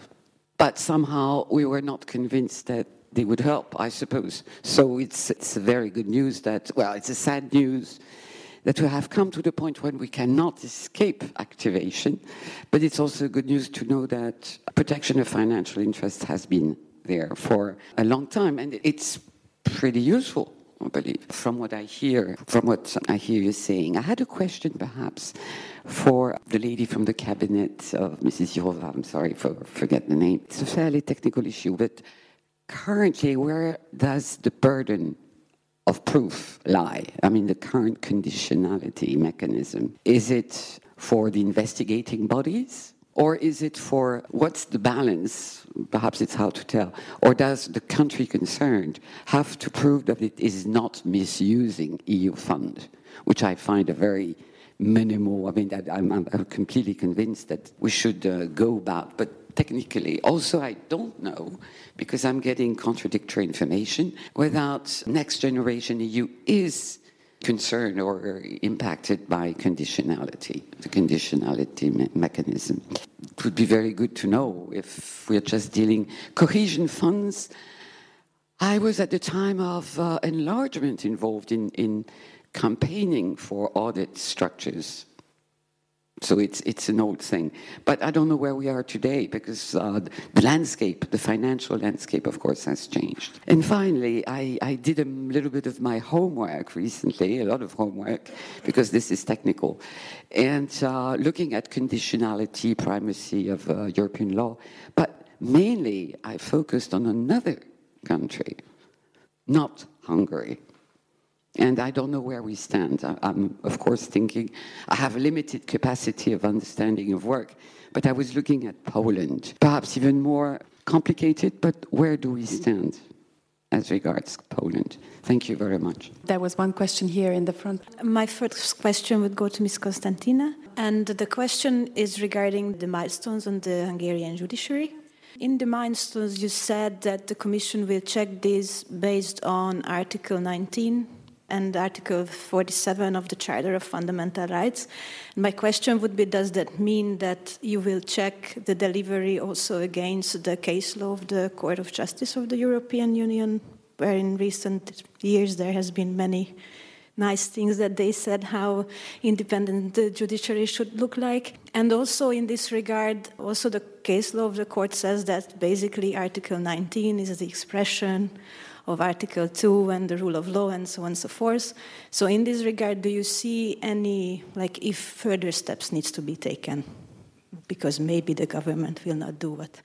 but somehow we were not convinced that they would help, I suppose. So it's, it's very good news that, well, it's a sad news that we have come to the point when we cannot escape activation, but it's also good news to know that protection of financial interests has been there for a long time, and it's pretty useful. I believe, from what I hear, from what I hear you saying. I had a question perhaps for the lady from the cabinet of Mrs. Jourova. I'm sorry for forget the name. It's a fairly technical issue, but currently, where does the burden of proof lie? I mean, the current conditionality mechanism. Is it for the investigating bodies? Or is it for what's the balance? Perhaps it's hard to tell. Or does the country concerned have to prove that it is not misusing EU fund, which I find a very minimal. I mean, I'm, I'm completely convinced that we should uh, go about, but technically. Also, I don't know, because I'm getting contradictory information, without next generation EU is concerned or impacted by conditionality, the conditionality me- mechanism. It would be very good to know if we're just dealing cohesion funds. I was at the time of uh, enlargement involved in, in campaigning for audit structures so it's, it's an old thing. But I don't know where we are today because uh, the landscape, the financial landscape, of course, has changed. And finally, I, I did a little bit of my homework recently, a lot of homework, because this is technical. And uh, looking at conditionality, primacy of uh, European law. But mainly, I focused on another country, not Hungary. And I don't know where we stand. I'm, of course, thinking I have a limited capacity of understanding of work, but I was looking at Poland, perhaps even more complicated, but where do we stand as regards Poland? Thank you very much.
There was one question here in the front.
My first question would go to Ms. Constantina, and the question is regarding the milestones on the Hungarian judiciary. In the milestones, you said that the Commission will check these based on Article 19 and Article 47 of the Charter of Fundamental Rights. My question would be Does that mean that you will check the delivery also against the case law of the Court of Justice of the European Union, where in recent years there has been many nice things that they said how independent the judiciary should look like. And also in this regard, also the case law of the court says that basically Article 19 is the expression of Article 2 and the rule of law and so on and so forth. So in this regard, do you see any, like if further steps needs to be taken? Because maybe the government will not do what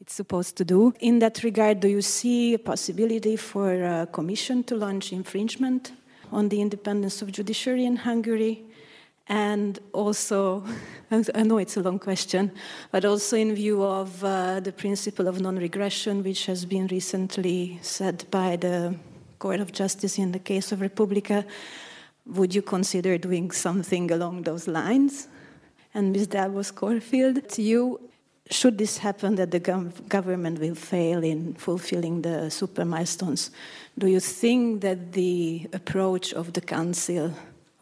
it's supposed to do. In that regard, do you see a possibility for a commission to launch infringement on the independence of judiciary in Hungary? And also, I know it's a long question, but also in view of uh, the principle of non regression, which has been recently said by the Court of Justice in the case of Repubblika, would you consider doing something along those lines? And Ms. Delbos Corfield, to you should this happen that the gov- government will fail in fulfilling the super milestones, do you think that the approach of the council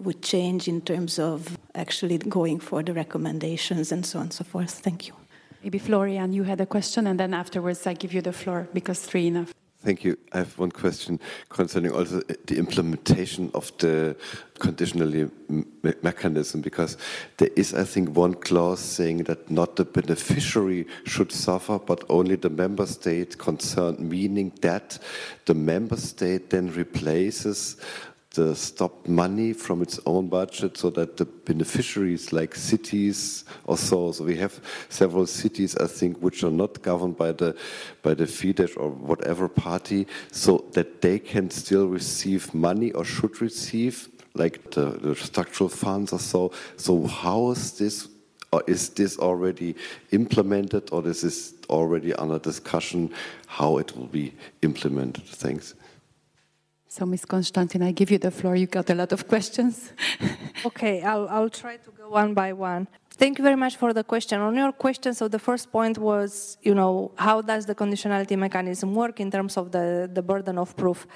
would change in terms of actually going for the recommendations and so on and so forth? Thank you.
Maybe Florian, you had a question, and then afterwards I give you the floor because three enough.
Thank you. I have one question concerning also the implementation of the conditionally me mechanism, because there is, I think, one clause saying that not the beneficiary should suffer, but only the member state concerned, meaning that the member state then replaces the stopped money from its own budget so that the beneficiaries like cities or so, so we have several cities I think which are not governed by the by the Fidesz or whatever party so that they can still receive money or should receive like the, the structural funds or so. So how is this or is this already implemented or is this already under discussion how it will be implemented? Thanks
so, Ms. Constantin, I give you the floor. You got a lot of questions.
okay, I'll, I'll try to go one by one. Thank you very much for the question. On your question, so the first point was, you know, how does the conditionality mechanism work in terms of the, the burden of proof?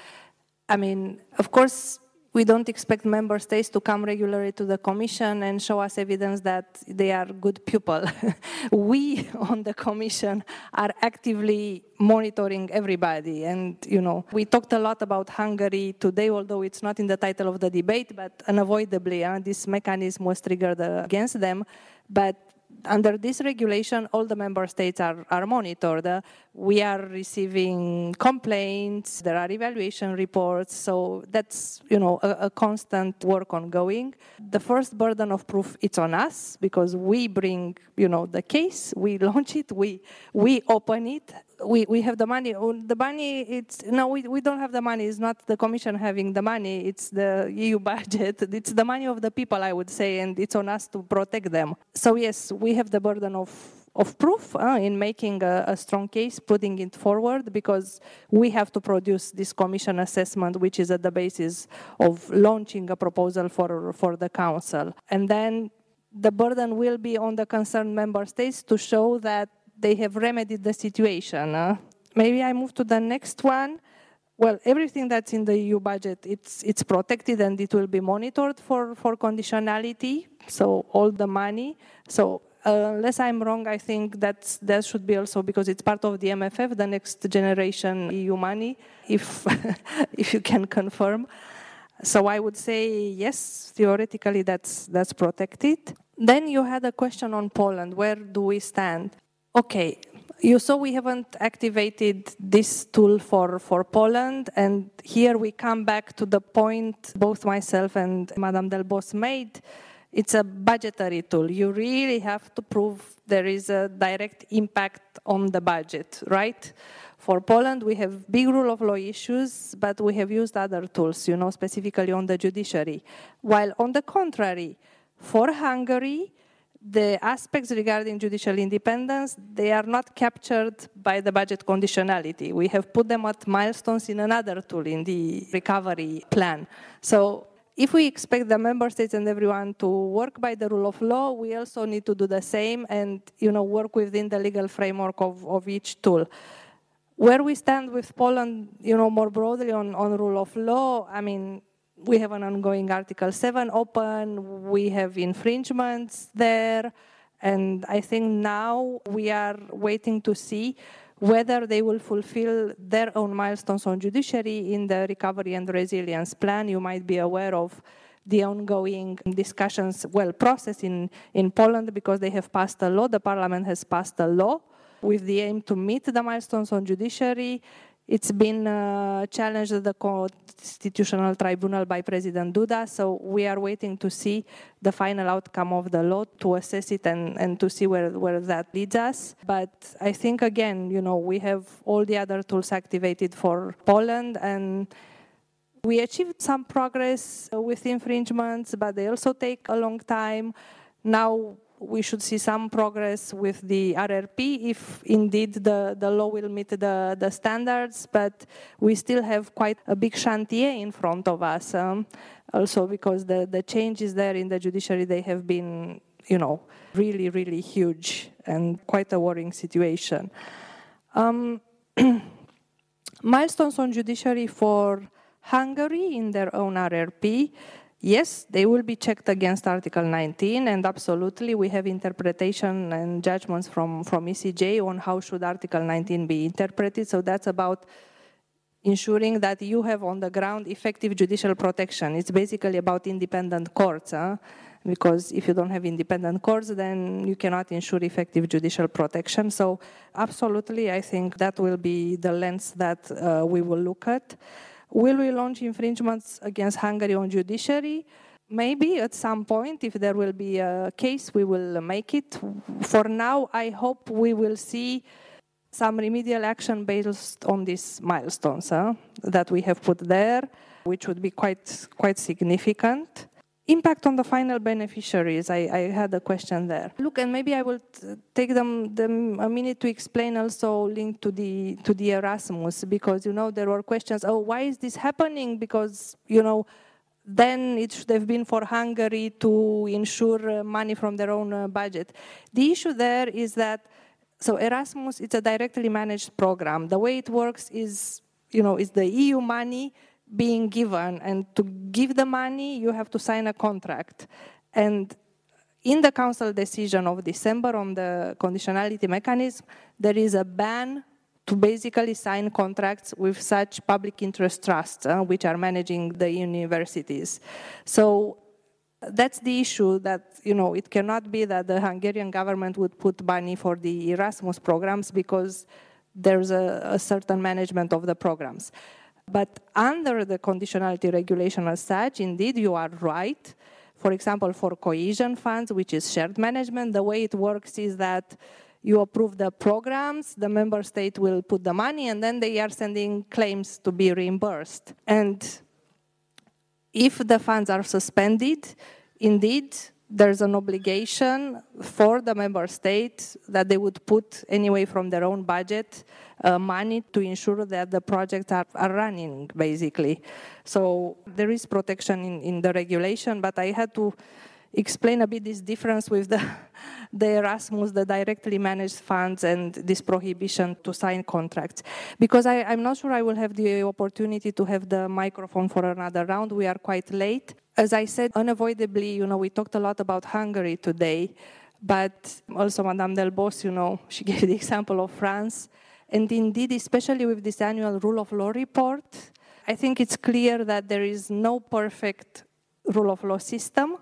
I mean, of course, we don't expect member states to come regularly to the commission and show us evidence that they are good people. we on the commission are actively monitoring everybody and you know we talked a lot about hungary today although it's not in the title of the debate but unavoidably uh, this mechanism was triggered uh, against them but under this regulation, all the member states are, are monitored. Uh, we are receiving complaints, there are evaluation reports, so that's you know a, a, constant work ongoing. The first burden of proof it's on us because we bring you know the case, we launch it, we we open it, we, we have the money. Oh, the money, it's no, we, we don't have the money. It's not the commission having the money. It's the EU budget. It's the money of the people, I would say, and it's on us to protect them. So yes, we have the burden of of proof uh, in making a, a, strong case, putting it forward, because we have to produce this commission assessment, which is at the basis of launching a proposal for for the council, and then the burden will be on the concerned member states to show that they have remedied the situation. Uh, maybe I move to the next one. Well, everything that's in the EU budget, it's, it's protected and it will be monitored for, for conditionality, so all the money. So Uh, unless I'm wrong, I think that that should be also because it's part of the MFF, the next generation EU money, if, if you can confirm. So I would say yes, theoretically that's, that's protected. Then you had a question on Poland. Where do we stand? Okay, you saw we haven't activated this tool for, for Poland, and here we come back to the point both myself and Madame Delbos made. It's a budgetary tool. You really have to prove there is a direct impact on the budget, right? For Poland, we have big rule of law issues, but we have used other tools, you know, specifically on the judiciary. While on the contrary, for Hungary, the aspects regarding judicial independence, they are not captured by the budget conditionality. We have put them at milestones in another tool, in the recovery plan. So if we expect the member states and everyone to work by the rule of law, we also need to do the same and you know, work within the legal framework of, of each tool. Where we stand with Poland, you know, more broadly on, on rule of law, I mean, we have an ongoing Article 7 open, we have infringements there, and I think now we are waiting to see whether they will fulfill their own milestones on judiciary in the recovery and resilience plan. You might be aware of the ongoing discussions, well, process in, in Poland because they have passed a law, the parliament has passed a law with the aim to meet the milestones on judiciary it's been uh, challenged at the Constitutional Tribunal by President Duda, so we are waiting to see the final outcome of the law to assess it and, and to see where, where that leads us. But I think, again, you know, we have all the other tools activated for Poland and we achieved some progress with infringements, but they also take a long time. Now we should see some progress with the RRP if indeed the, the law will meet the, the standards, but we still have quite a big chantier in front of us. Um, also because the, the changes there in the judiciary, they have been you know, really, really huge and quite a worrying situation. Um, milestones on judiciary for Hungary in their own RRP. Yes, they will be checked against Article 19, and absolutely we have interpretation and judgments from, from ECJ on how should Article 19 be interpreted. So that's about ensuring that you have on the ground effective judicial protection. It's basically about independent courts, huh? because if you don't have independent courts, then you cannot ensure effective judicial protection. So absolutely, I think that will be the lens that uh, we will look at. Will we launch infringements against Hungary on judiciary? Maybe at some point, if there will be a case, we will make it. For now, I hope we will see some remedial action based on these milestones huh, that we have put there, which would be quite, quite significant. Impact on the final beneficiaries, I, I had a question there. Look, and maybe I will take them, them a minute to explain also linked to the, to the Erasmus, because, you know, there were questions, oh, why is this happening? Because, you know, then it should have been for Hungary to ensure uh, money from their own uh, budget. The issue there is that, so Erasmus, it's a directly managed program. The way it works is, you know, is the EU money being given. And to give the money, you have to sign a contract. And in the council decision of December on the conditionality mechanism, there is a ban to basically sign contracts with such public interest trusts, uh, which are managing the universities. So that's the issue that, you know, it cannot be that the Hungarian government would put money for the Erasmus programs because there's a, a certain management of the programs. But under the conditionality regulation as such, indeed, you are right. For example, for cohesion funds, which is shared management, the way it works is that you approve the programs, the member state will put the money, and then they are sending claims to be reimbursed. And if the funds are suspended, indeed, there's an obligation for the member state that they would put anyway from their own budget uh, money to ensure that the projects are, are running, basically. So there is protection in, in the regulation, but I had to explain a bit this difference with the, the Erasmus, the directly managed funds, and this prohibition to sign contracts. Because I, I'm not sure I will have the opportunity to have the microphone for another round. We are quite late. As I said, unavoidably, you know, we talked a lot about Hungary today, but also Madame Delbos, you know, she gave the example of France. And indeed, especially with this annual rule of law report, I think it's clear that there is no perfect rule of law system.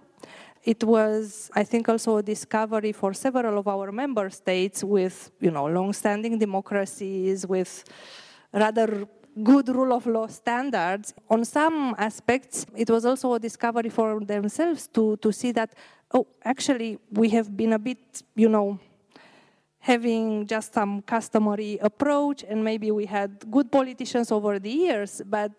It was, I think, also a discovery for several of our member states with, you know, long-standing democracies, with rather good rule of law standards. On some aspects, it was also a discovery for themselves to, to see that, oh, actually, we have been a bit, you know, having just some customary approach, and maybe we had good politicians over the years, but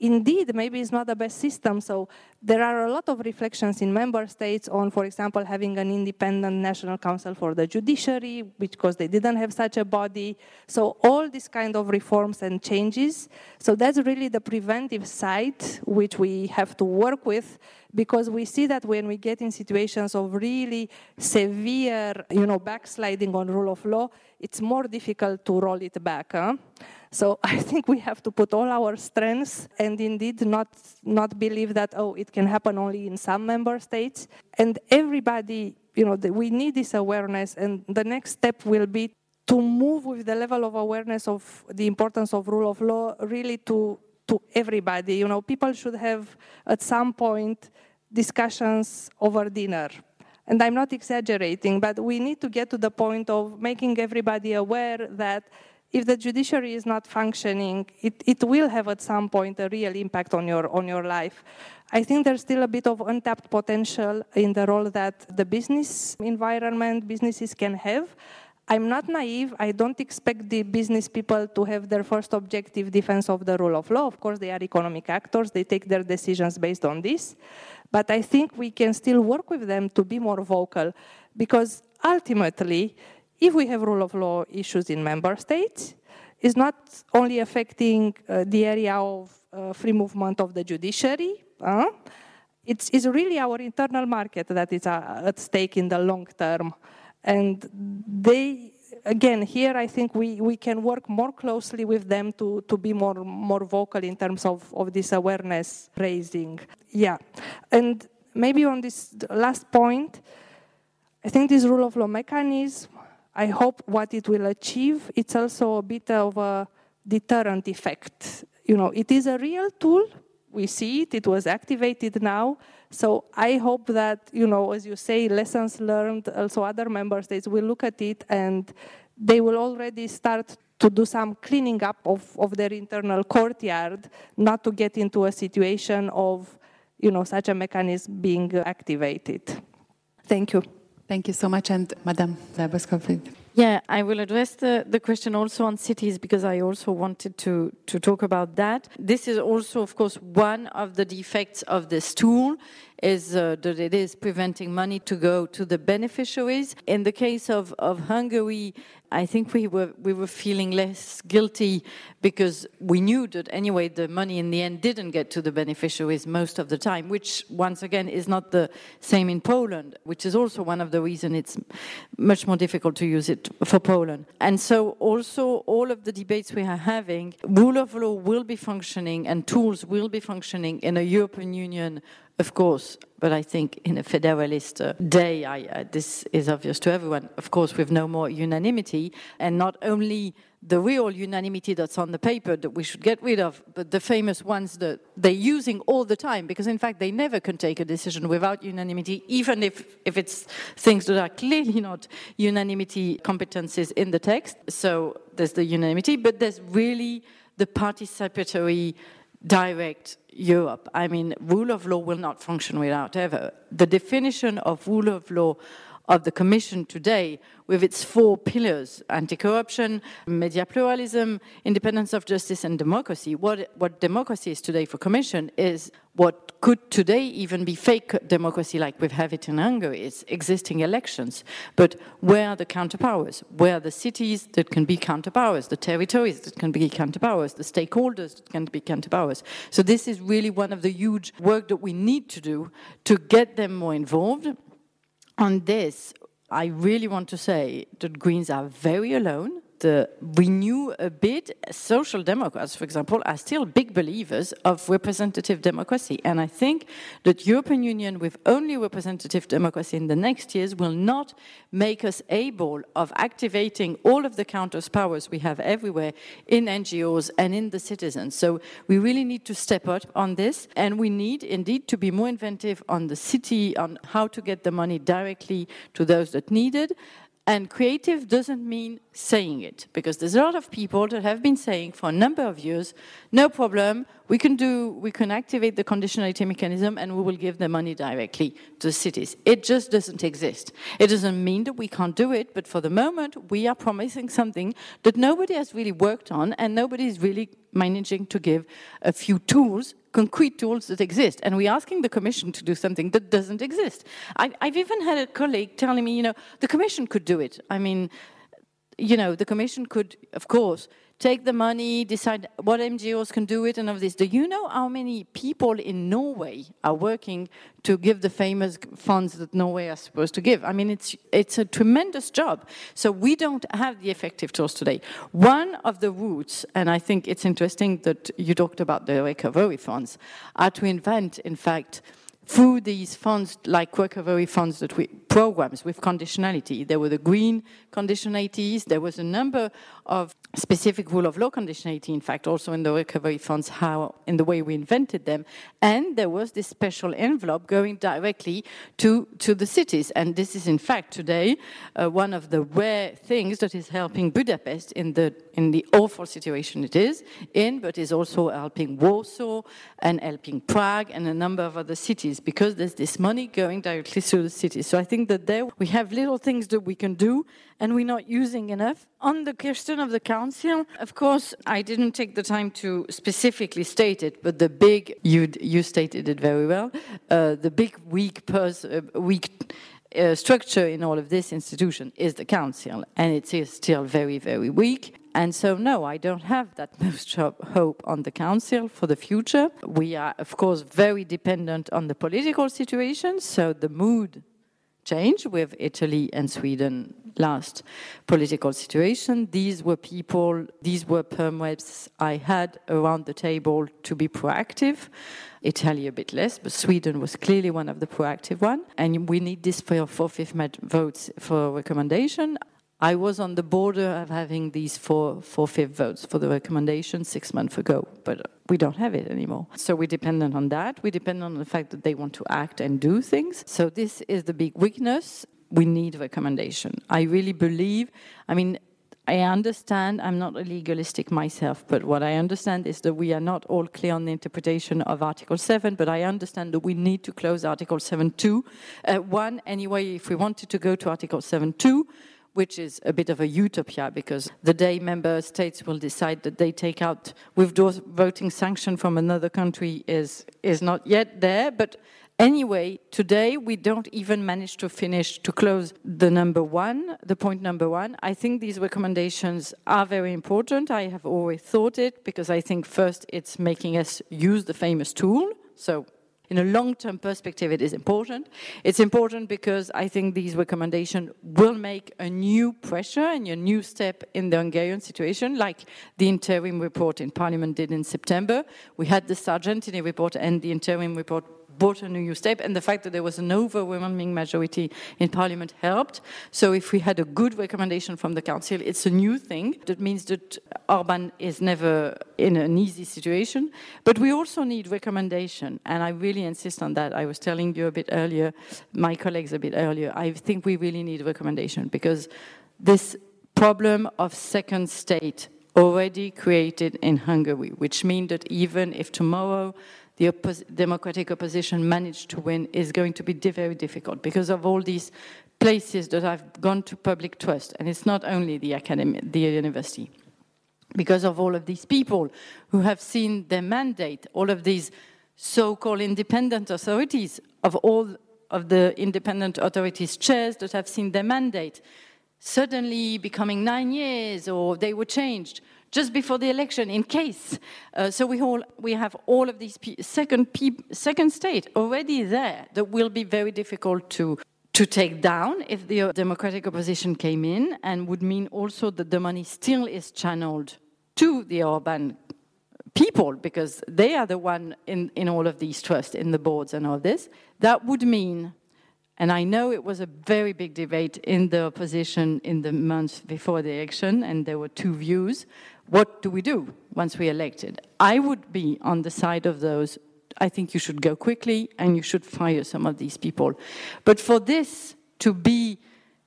indeed, maybe it's not the best system. So there are a lot of reflections in member states on, for example, having an independent national council for the judiciary, because they didn't have such a body. So all these kind of reforms and changes. So that's really the preventive side, which we have to work with, because we see that when we get in situations of really severe, you know, backsliding on rule of law, it's more difficult to roll it back. Huh? So I think we have to put all our strengths and indeed not, not believe that, oh, it can happen only in some member states. And everybody, you know, we need this awareness. And the next step will be to move with the level of awareness of the importance of rule of law really to, to everybody. You know, people should have at some point discussions over dinner. And I'm not exaggerating, but we need to get to the point of making everybody aware that if the judiciary is not functioning, it, it will have at some point a real impact on your, on your life. I think there's still a bit of untapped potential in the role that the business environment, businesses can have. I'm not naive. I don't expect the business people to have their first objective defense of the rule of law. Of course, they are economic actors. They take their decisions based on this. But I think we can still work with them to be more vocal because ultimately, if we have rule of law issues in member states, it's not only affecting uh, the area of uh, free movement of the judiciary, it's, it's really our internal market that is uh, at stake in the long term. And they, again, here I think we, we can work more closely with them to, to be more, more vocal in terms of, of this awareness raising. Yeah. And maybe on this last point, I think this rule of law mechanism, I hope what it will achieve, it's also a bit of a deterrent effect. You know, it is a real tool we see it, it was activated now. So I hope that, you know, as you say, lessons learned, also other member states will look at it and they will already start to do some cleaning up of, of their internal courtyard, not to get into a situation of, you know, such a mechanism being activated. Thank you.
Thank you so much. And Madame Delbos Corfield.
Yeah, I will address the, the question also on cities because I also wanted to, to talk about that. This is also, of course, one of the defects of this tool is uh, that it is preventing money to go to the beneficiaries. In the case of, of Hungary, I think we were we were feeling less guilty because we knew that anyway the money in the end didn't get to the beneficiaries most of the time, which once again is not the same in Poland, which is also one of the reasons it's much more difficult to use it for Poland. And so also all of the debates we are having, rule of law will be functioning and tools will be functioning in a European Union of course, but I think in a federalist uh, day, I, uh, this is obvious to everyone. Of course, with no more unanimity, and not only the real unanimity that's on the paper that we should get rid of, but the famous ones that they're using all the time, because in fact they never can take a decision without unanimity, even if, if it's things that are clearly not unanimity competences in the text. So there's the unanimity, but there's really the participatory direct Europe. I mean, rule of law will not function without ever. The definition of rule of law of the Commission today, with its four pillars anti corruption, media pluralism, independence of justice, and democracy. What, what democracy is today for Commission is what could today even be fake democracy like we have it in Hungary, is existing elections. But where are the counterpowers? Where are the cities that can be counterpowers, the territories that can be counterpowers, the stakeholders that can be counterpowers? So this is really one of the huge work that we need to do to get them more involved on this, I really want to say that Greens are very alone. The uh, Renew a bit, Social Democrats, for example, are still big believers of representative democracy. And I think that European Union with only representative democracy in the next years will not make us able of activating all of the counters powers we have everywhere in NGOs and in the citizens. So we really need to step up on this. And we need indeed to be more inventive on the city, on how to get the money directly to those that need it and creative doesn't mean saying it, because there's a lot of people that have been saying for a number of years, no problem, we can do, we can activate the conditionality mechanism and we will give the money directly to cities. It just doesn't exist. It doesn't mean that we can't do it, but for the moment, we are promising something that nobody has really worked on and nobody is really managing to give a few tools concrete tools that exist. And we're asking the Commission to do something that doesn't exist. I, have even had a colleague telling me, you know, the Commission could do it. I mean, you know, the Commission could, of course, take the money, decide what NGOs can do it, and of this. Do you know how many people in Norway are working to give the famous funds that Norway are supposed to give? I mean, it's it's a tremendous job. So we don't have the effective tools today. One of the routes, and I think it's interesting that you talked about the recovery funds, are to invent, in fact through these funds, like recovery funds that we programs with conditionality. There were the green conditionalities. There was a number of specific rule of law conditionality, in fact, also in the recovery funds, how in the way we invented them. And there was this special envelope going directly to, to the cities. And this is, in fact, today uh, one of the rare things that is helping Budapest in the in the awful situation it is in, but is also helping Warsaw and helping Prague and a number of other cities because there's this money going directly to the cities. So I think that there we have little things that we can do and we're not using enough. On the question of the council, of course, I didn't take the time to specifically state it, but the big, you, you stated it very well, uh, the big weak, pers- uh, weak uh, structure in all of this institution is the council, and it is still very, very weak. And so, no, I don't have that much hope on the Council for the future. We are, of course, very dependent on the political situation, so the mood changed with Italy and Sweden last political situation. These were people, these were perm reps I had around the table to be proactive. Italy a bit less, but Sweden was clearly one of the proactive one. And we need this for four-fifth votes for recommendation. I was on the border of having these four, four-fifth votes for the recommendation six months ago, but we don't have it anymore. So we're dependent on that. We depend on the fact that they want to act and do things. So this is the big weakness. We need recommendation. I really believe, I mean, I understand, I'm not a legalistic myself, but what I understand is that we are not all clear on the interpretation of Article 7, but I understand that we need to close Article 7.2. Uh, one, anyway, if we wanted to go to Article 7.2, which is a bit of a utopia because the day member states will decide that they take out withdraw voting sanction from another country is, is not yet there, but Anyway, today we don't even manage to finish to close the number one, the point number one. I think these recommendations are very important. I have always thought it because I think first it's making us use the famous tool. So in a long-term perspective, it is important. It's important because I think these recommendations will make a new pressure and a new step in the Hungarian situation, like the interim report in Parliament did in September. We had the Sargentini report and the interim report brought a new step, and the fact that there was an overwhelming majority in Parliament helped. So if we had a good recommendation from the Council, it's a new thing. That means that Orban is never in an easy situation. But we also need recommendation, and I really insist on that. I was telling you a bit earlier, my colleagues a bit earlier, I think we really need recommendation because this problem of second state already created in Hungary, which means that even if tomorrow the oppos democratic opposition managed to win is going to be very difficult because of all these places that have gone to public trust. And it's not only the academy, the university. Because of all of these people who have seen their mandate, all of these so-called independent authorities, of all of the independent authorities chairs that have seen their mandate suddenly becoming nine years or they were changed just before the election in case. Uh, so we, all, we have all of these second, second state already there that will be very difficult to, to take down if the democratic opposition came in and would mean also that the money still is channeled to the Orban people because they are the one in, in all of these trusts, in the boards and all this. That would mean and I know it was a very big debate in the opposition in the months before the election, and there were two views what do we do once we are elected? I would be on the side of those. I think you should go quickly and you should fire some of these people. But for this to be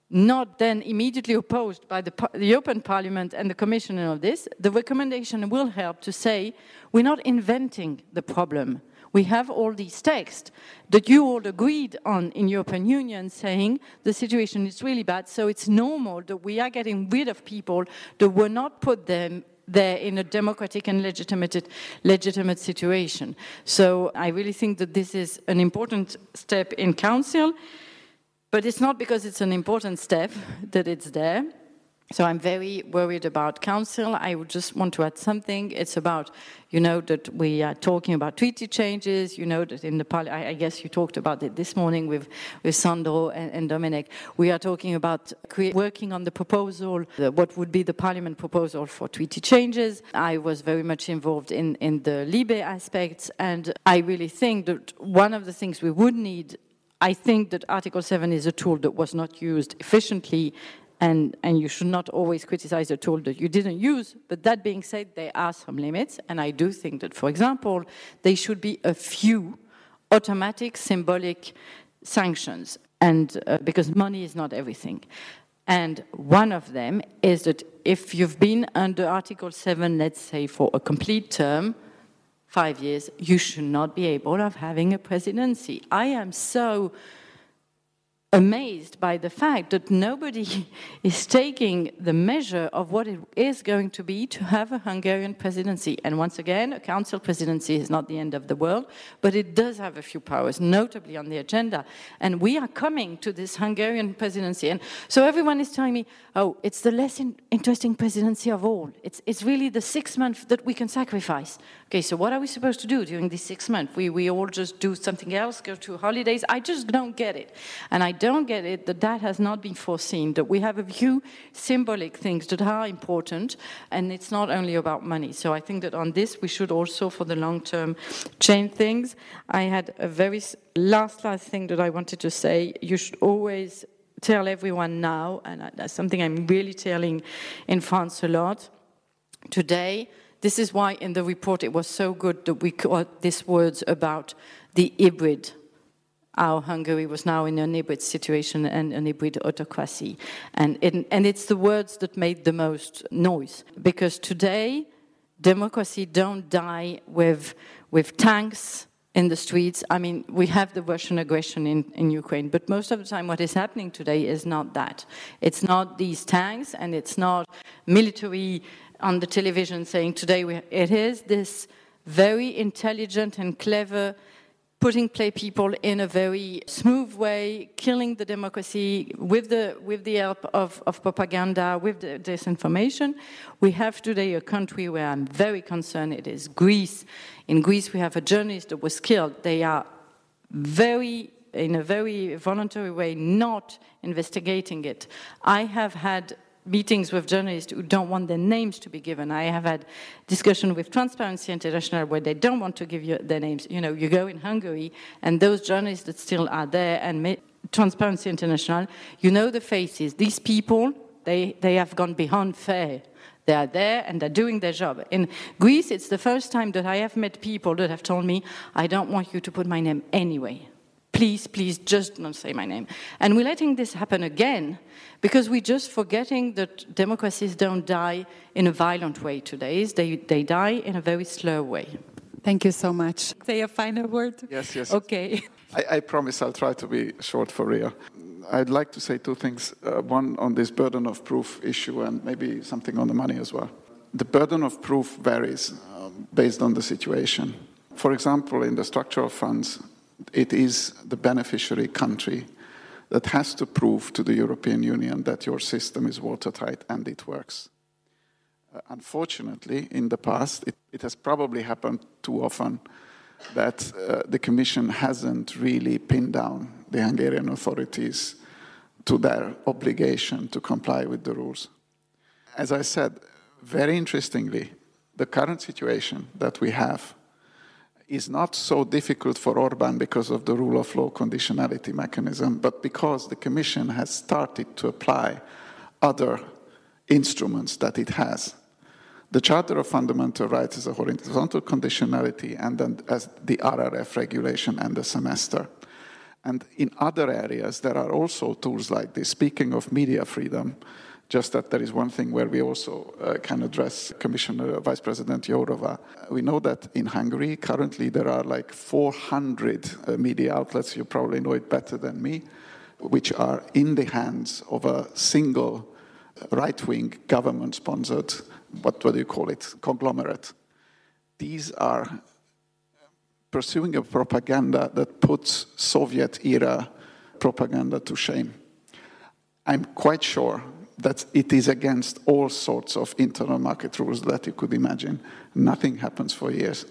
not then immediately opposed by the, the European Parliament and the Commission and all this, the recommendation will help to say we're not inventing the problem. We have all these texts that you all agreed on in European Union saying the situation is really bad, so it's normal that we are getting rid of people that were not put them there in a democratic and legitimate, legitimate situation. So I really think that this is an important step in Council, but it's not because it's an important step that it's there. So I'm very worried about council. I would just want to add something. It's about, you know, that we are talking about treaty changes. You know that in the parliament, I guess you talked about it this morning with, with Sandro and, and Dominic. We are talking about working on the proposal, the, what would be the parliament proposal for treaty changes. I was very much involved in, in the Libe aspects, and I really think that one of the things we would need I think that Article 7 is a tool that was not used efficiently and, and you should not always criticize a tool that you didn't use. But that being said, there are some limits, and I do think that, for example, there should be a few automatic symbolic sanctions, and uh, because money is not everything. And one of them is that if you've been under Article 7, let's say for a complete term, five years, you should not be able of having a presidency. I am so amazed by the fact that nobody is taking the measure of what it is going to be to have a Hungarian presidency. And once again, a council presidency is not the end of the world, but it does have a few powers, notably on the agenda. And we are coming to this Hungarian presidency. And so everyone is telling me, oh, it's the less in interesting presidency of all. It's, it's really the six months that we can sacrifice. Okay, so what are we supposed to do during these six months? We, we all just do something else, go to holidays? I just don't get it. And I don't get it that that has not been foreseen, that we have a few symbolic things that are important, and it's not only about money. So I think that on this, we should also, for the long term, change things. I had a very last, last thing that I wanted to say. You should always tell everyone now, and that's something I'm really telling in France a lot. Today, this is why in the report it was so good that we got these words about the hybrid. How Hungary was now in an hybrid situation and an hybrid autocracy. And, it, and it's the words that made the most noise. Because today, democracy don't die with, with tanks in the streets. I mean, we have the Russian aggression in, in Ukraine, but most of the time, what is happening today is not that. It's not these tanks, and it's not military on the television saying today we, it is this very intelligent and clever putting play people in a very smooth way, killing the democracy with the, with the help of, of propaganda, with the disinformation. We have today a country where I'm very concerned. It is Greece. In Greece, we have a journalist that was killed. They are very in a very voluntary way, not investigating it. I have had meetings with journalists who don't want their names to be given. I have had discussion with Transparency International where they don't want to give you their names. You know, you go in Hungary and those journalists that still are there and Transparency International, you know the faces. These people, they, they have gone beyond fair. They are there and they're doing their job. In Greece, it's the first time that I have met people that have told me, I don't want you to put my name anyway please, please, just don't say my name. And we're letting this happen again because we're just forgetting that democracies don't die in a violent way today. They, they die in a very slow way.
Thank you so much. Say a final word.
Yes, yes.
Okay.
I, I promise I'll try to be short for Ria. I'd like to say two things. Uh, one on this burden of proof issue, and maybe something on the money as well. The burden of proof varies um, based on the situation. For example, in the structural funds, it is the beneficiary country that has to prove to the European Union that your system is watertight and it works. Uh, unfortunately, in the past, it, it, has probably happened too often that uh, the Commission hasn't really pinned down the Hungarian authorities to their obligation to comply with the rules. As I said, very interestingly, the current situation that we have is not so difficult for Orban because of the rule of law conditionality mechanism, but because the Commission has started to apply other instruments that it has. The Charter of Fundamental Rights is a horizontal conditionality, and then as the RRF regulation and the semester. And in other areas, there are also tools like this. Speaking of media freedom, just that there is one thing where we also uh, can address Commissioner Vice President Jourova. We know that in Hungary, currently there are like 400 uh, media outlets, you probably know it better than me, which are in the hands of a single uh, right wing government sponsored, what, what do you call it, conglomerate. These are pursuing a propaganda that puts Soviet era propaganda to shame. I'm quite sure that it is against all sorts of internal market rules that you could imagine. Nothing happens for years.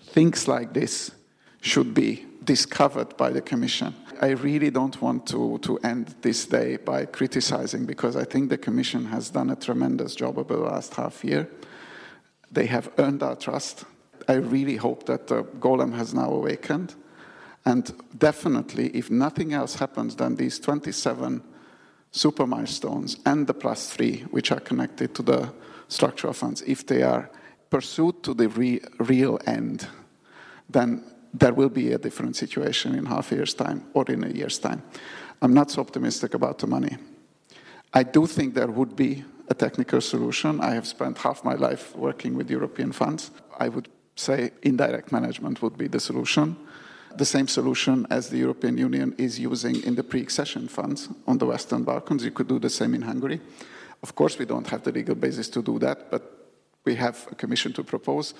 Things like this should be discovered by the Commission. I really don't want to, to end this day by criticizing because I think the Commission has done a tremendous job over the last half year. They have earned our trust. I really hope that the golem has now awakened. And definitely, if nothing else happens, then these 27 super milestones and the plus three, which are connected to the structural funds, if they are pursued to the re real end, then there will be a different situation in half a year's time or in a year's time. I'm not so optimistic about the money. I do think there would be a technical solution. I have spent half my life working with European funds. I would say indirect management would be the solution. The same solution as the European Union is using in the pre-accession funds on the Western Balkans. You could do the same in Hungary. Of course, we don't have the legal basis to do that, but we have a commission to propose,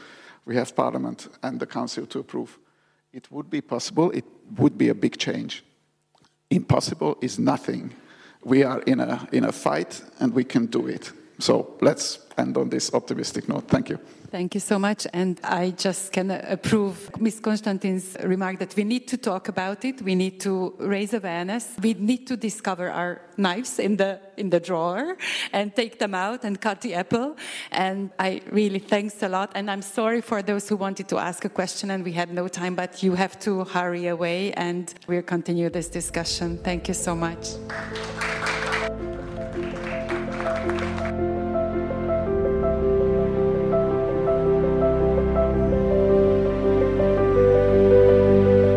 we have Parliament and the Council to approve. It would be possible, it would be a big change. Impossible is nothing. We are in a, in a fight and we can do it. So let's end on this optimistic note. Thank you.
Thank you so much. And I just can approve Ms. Constantin's remark that we need to talk about it. We need to raise awareness. We need to discover our knives in the, in the drawer and take them out and cut the apple. And I really thanks a lot. And I'm sorry for those who wanted to ask a question and we had no time, but you have to hurry away and we'll continue this discussion. Thank you so much.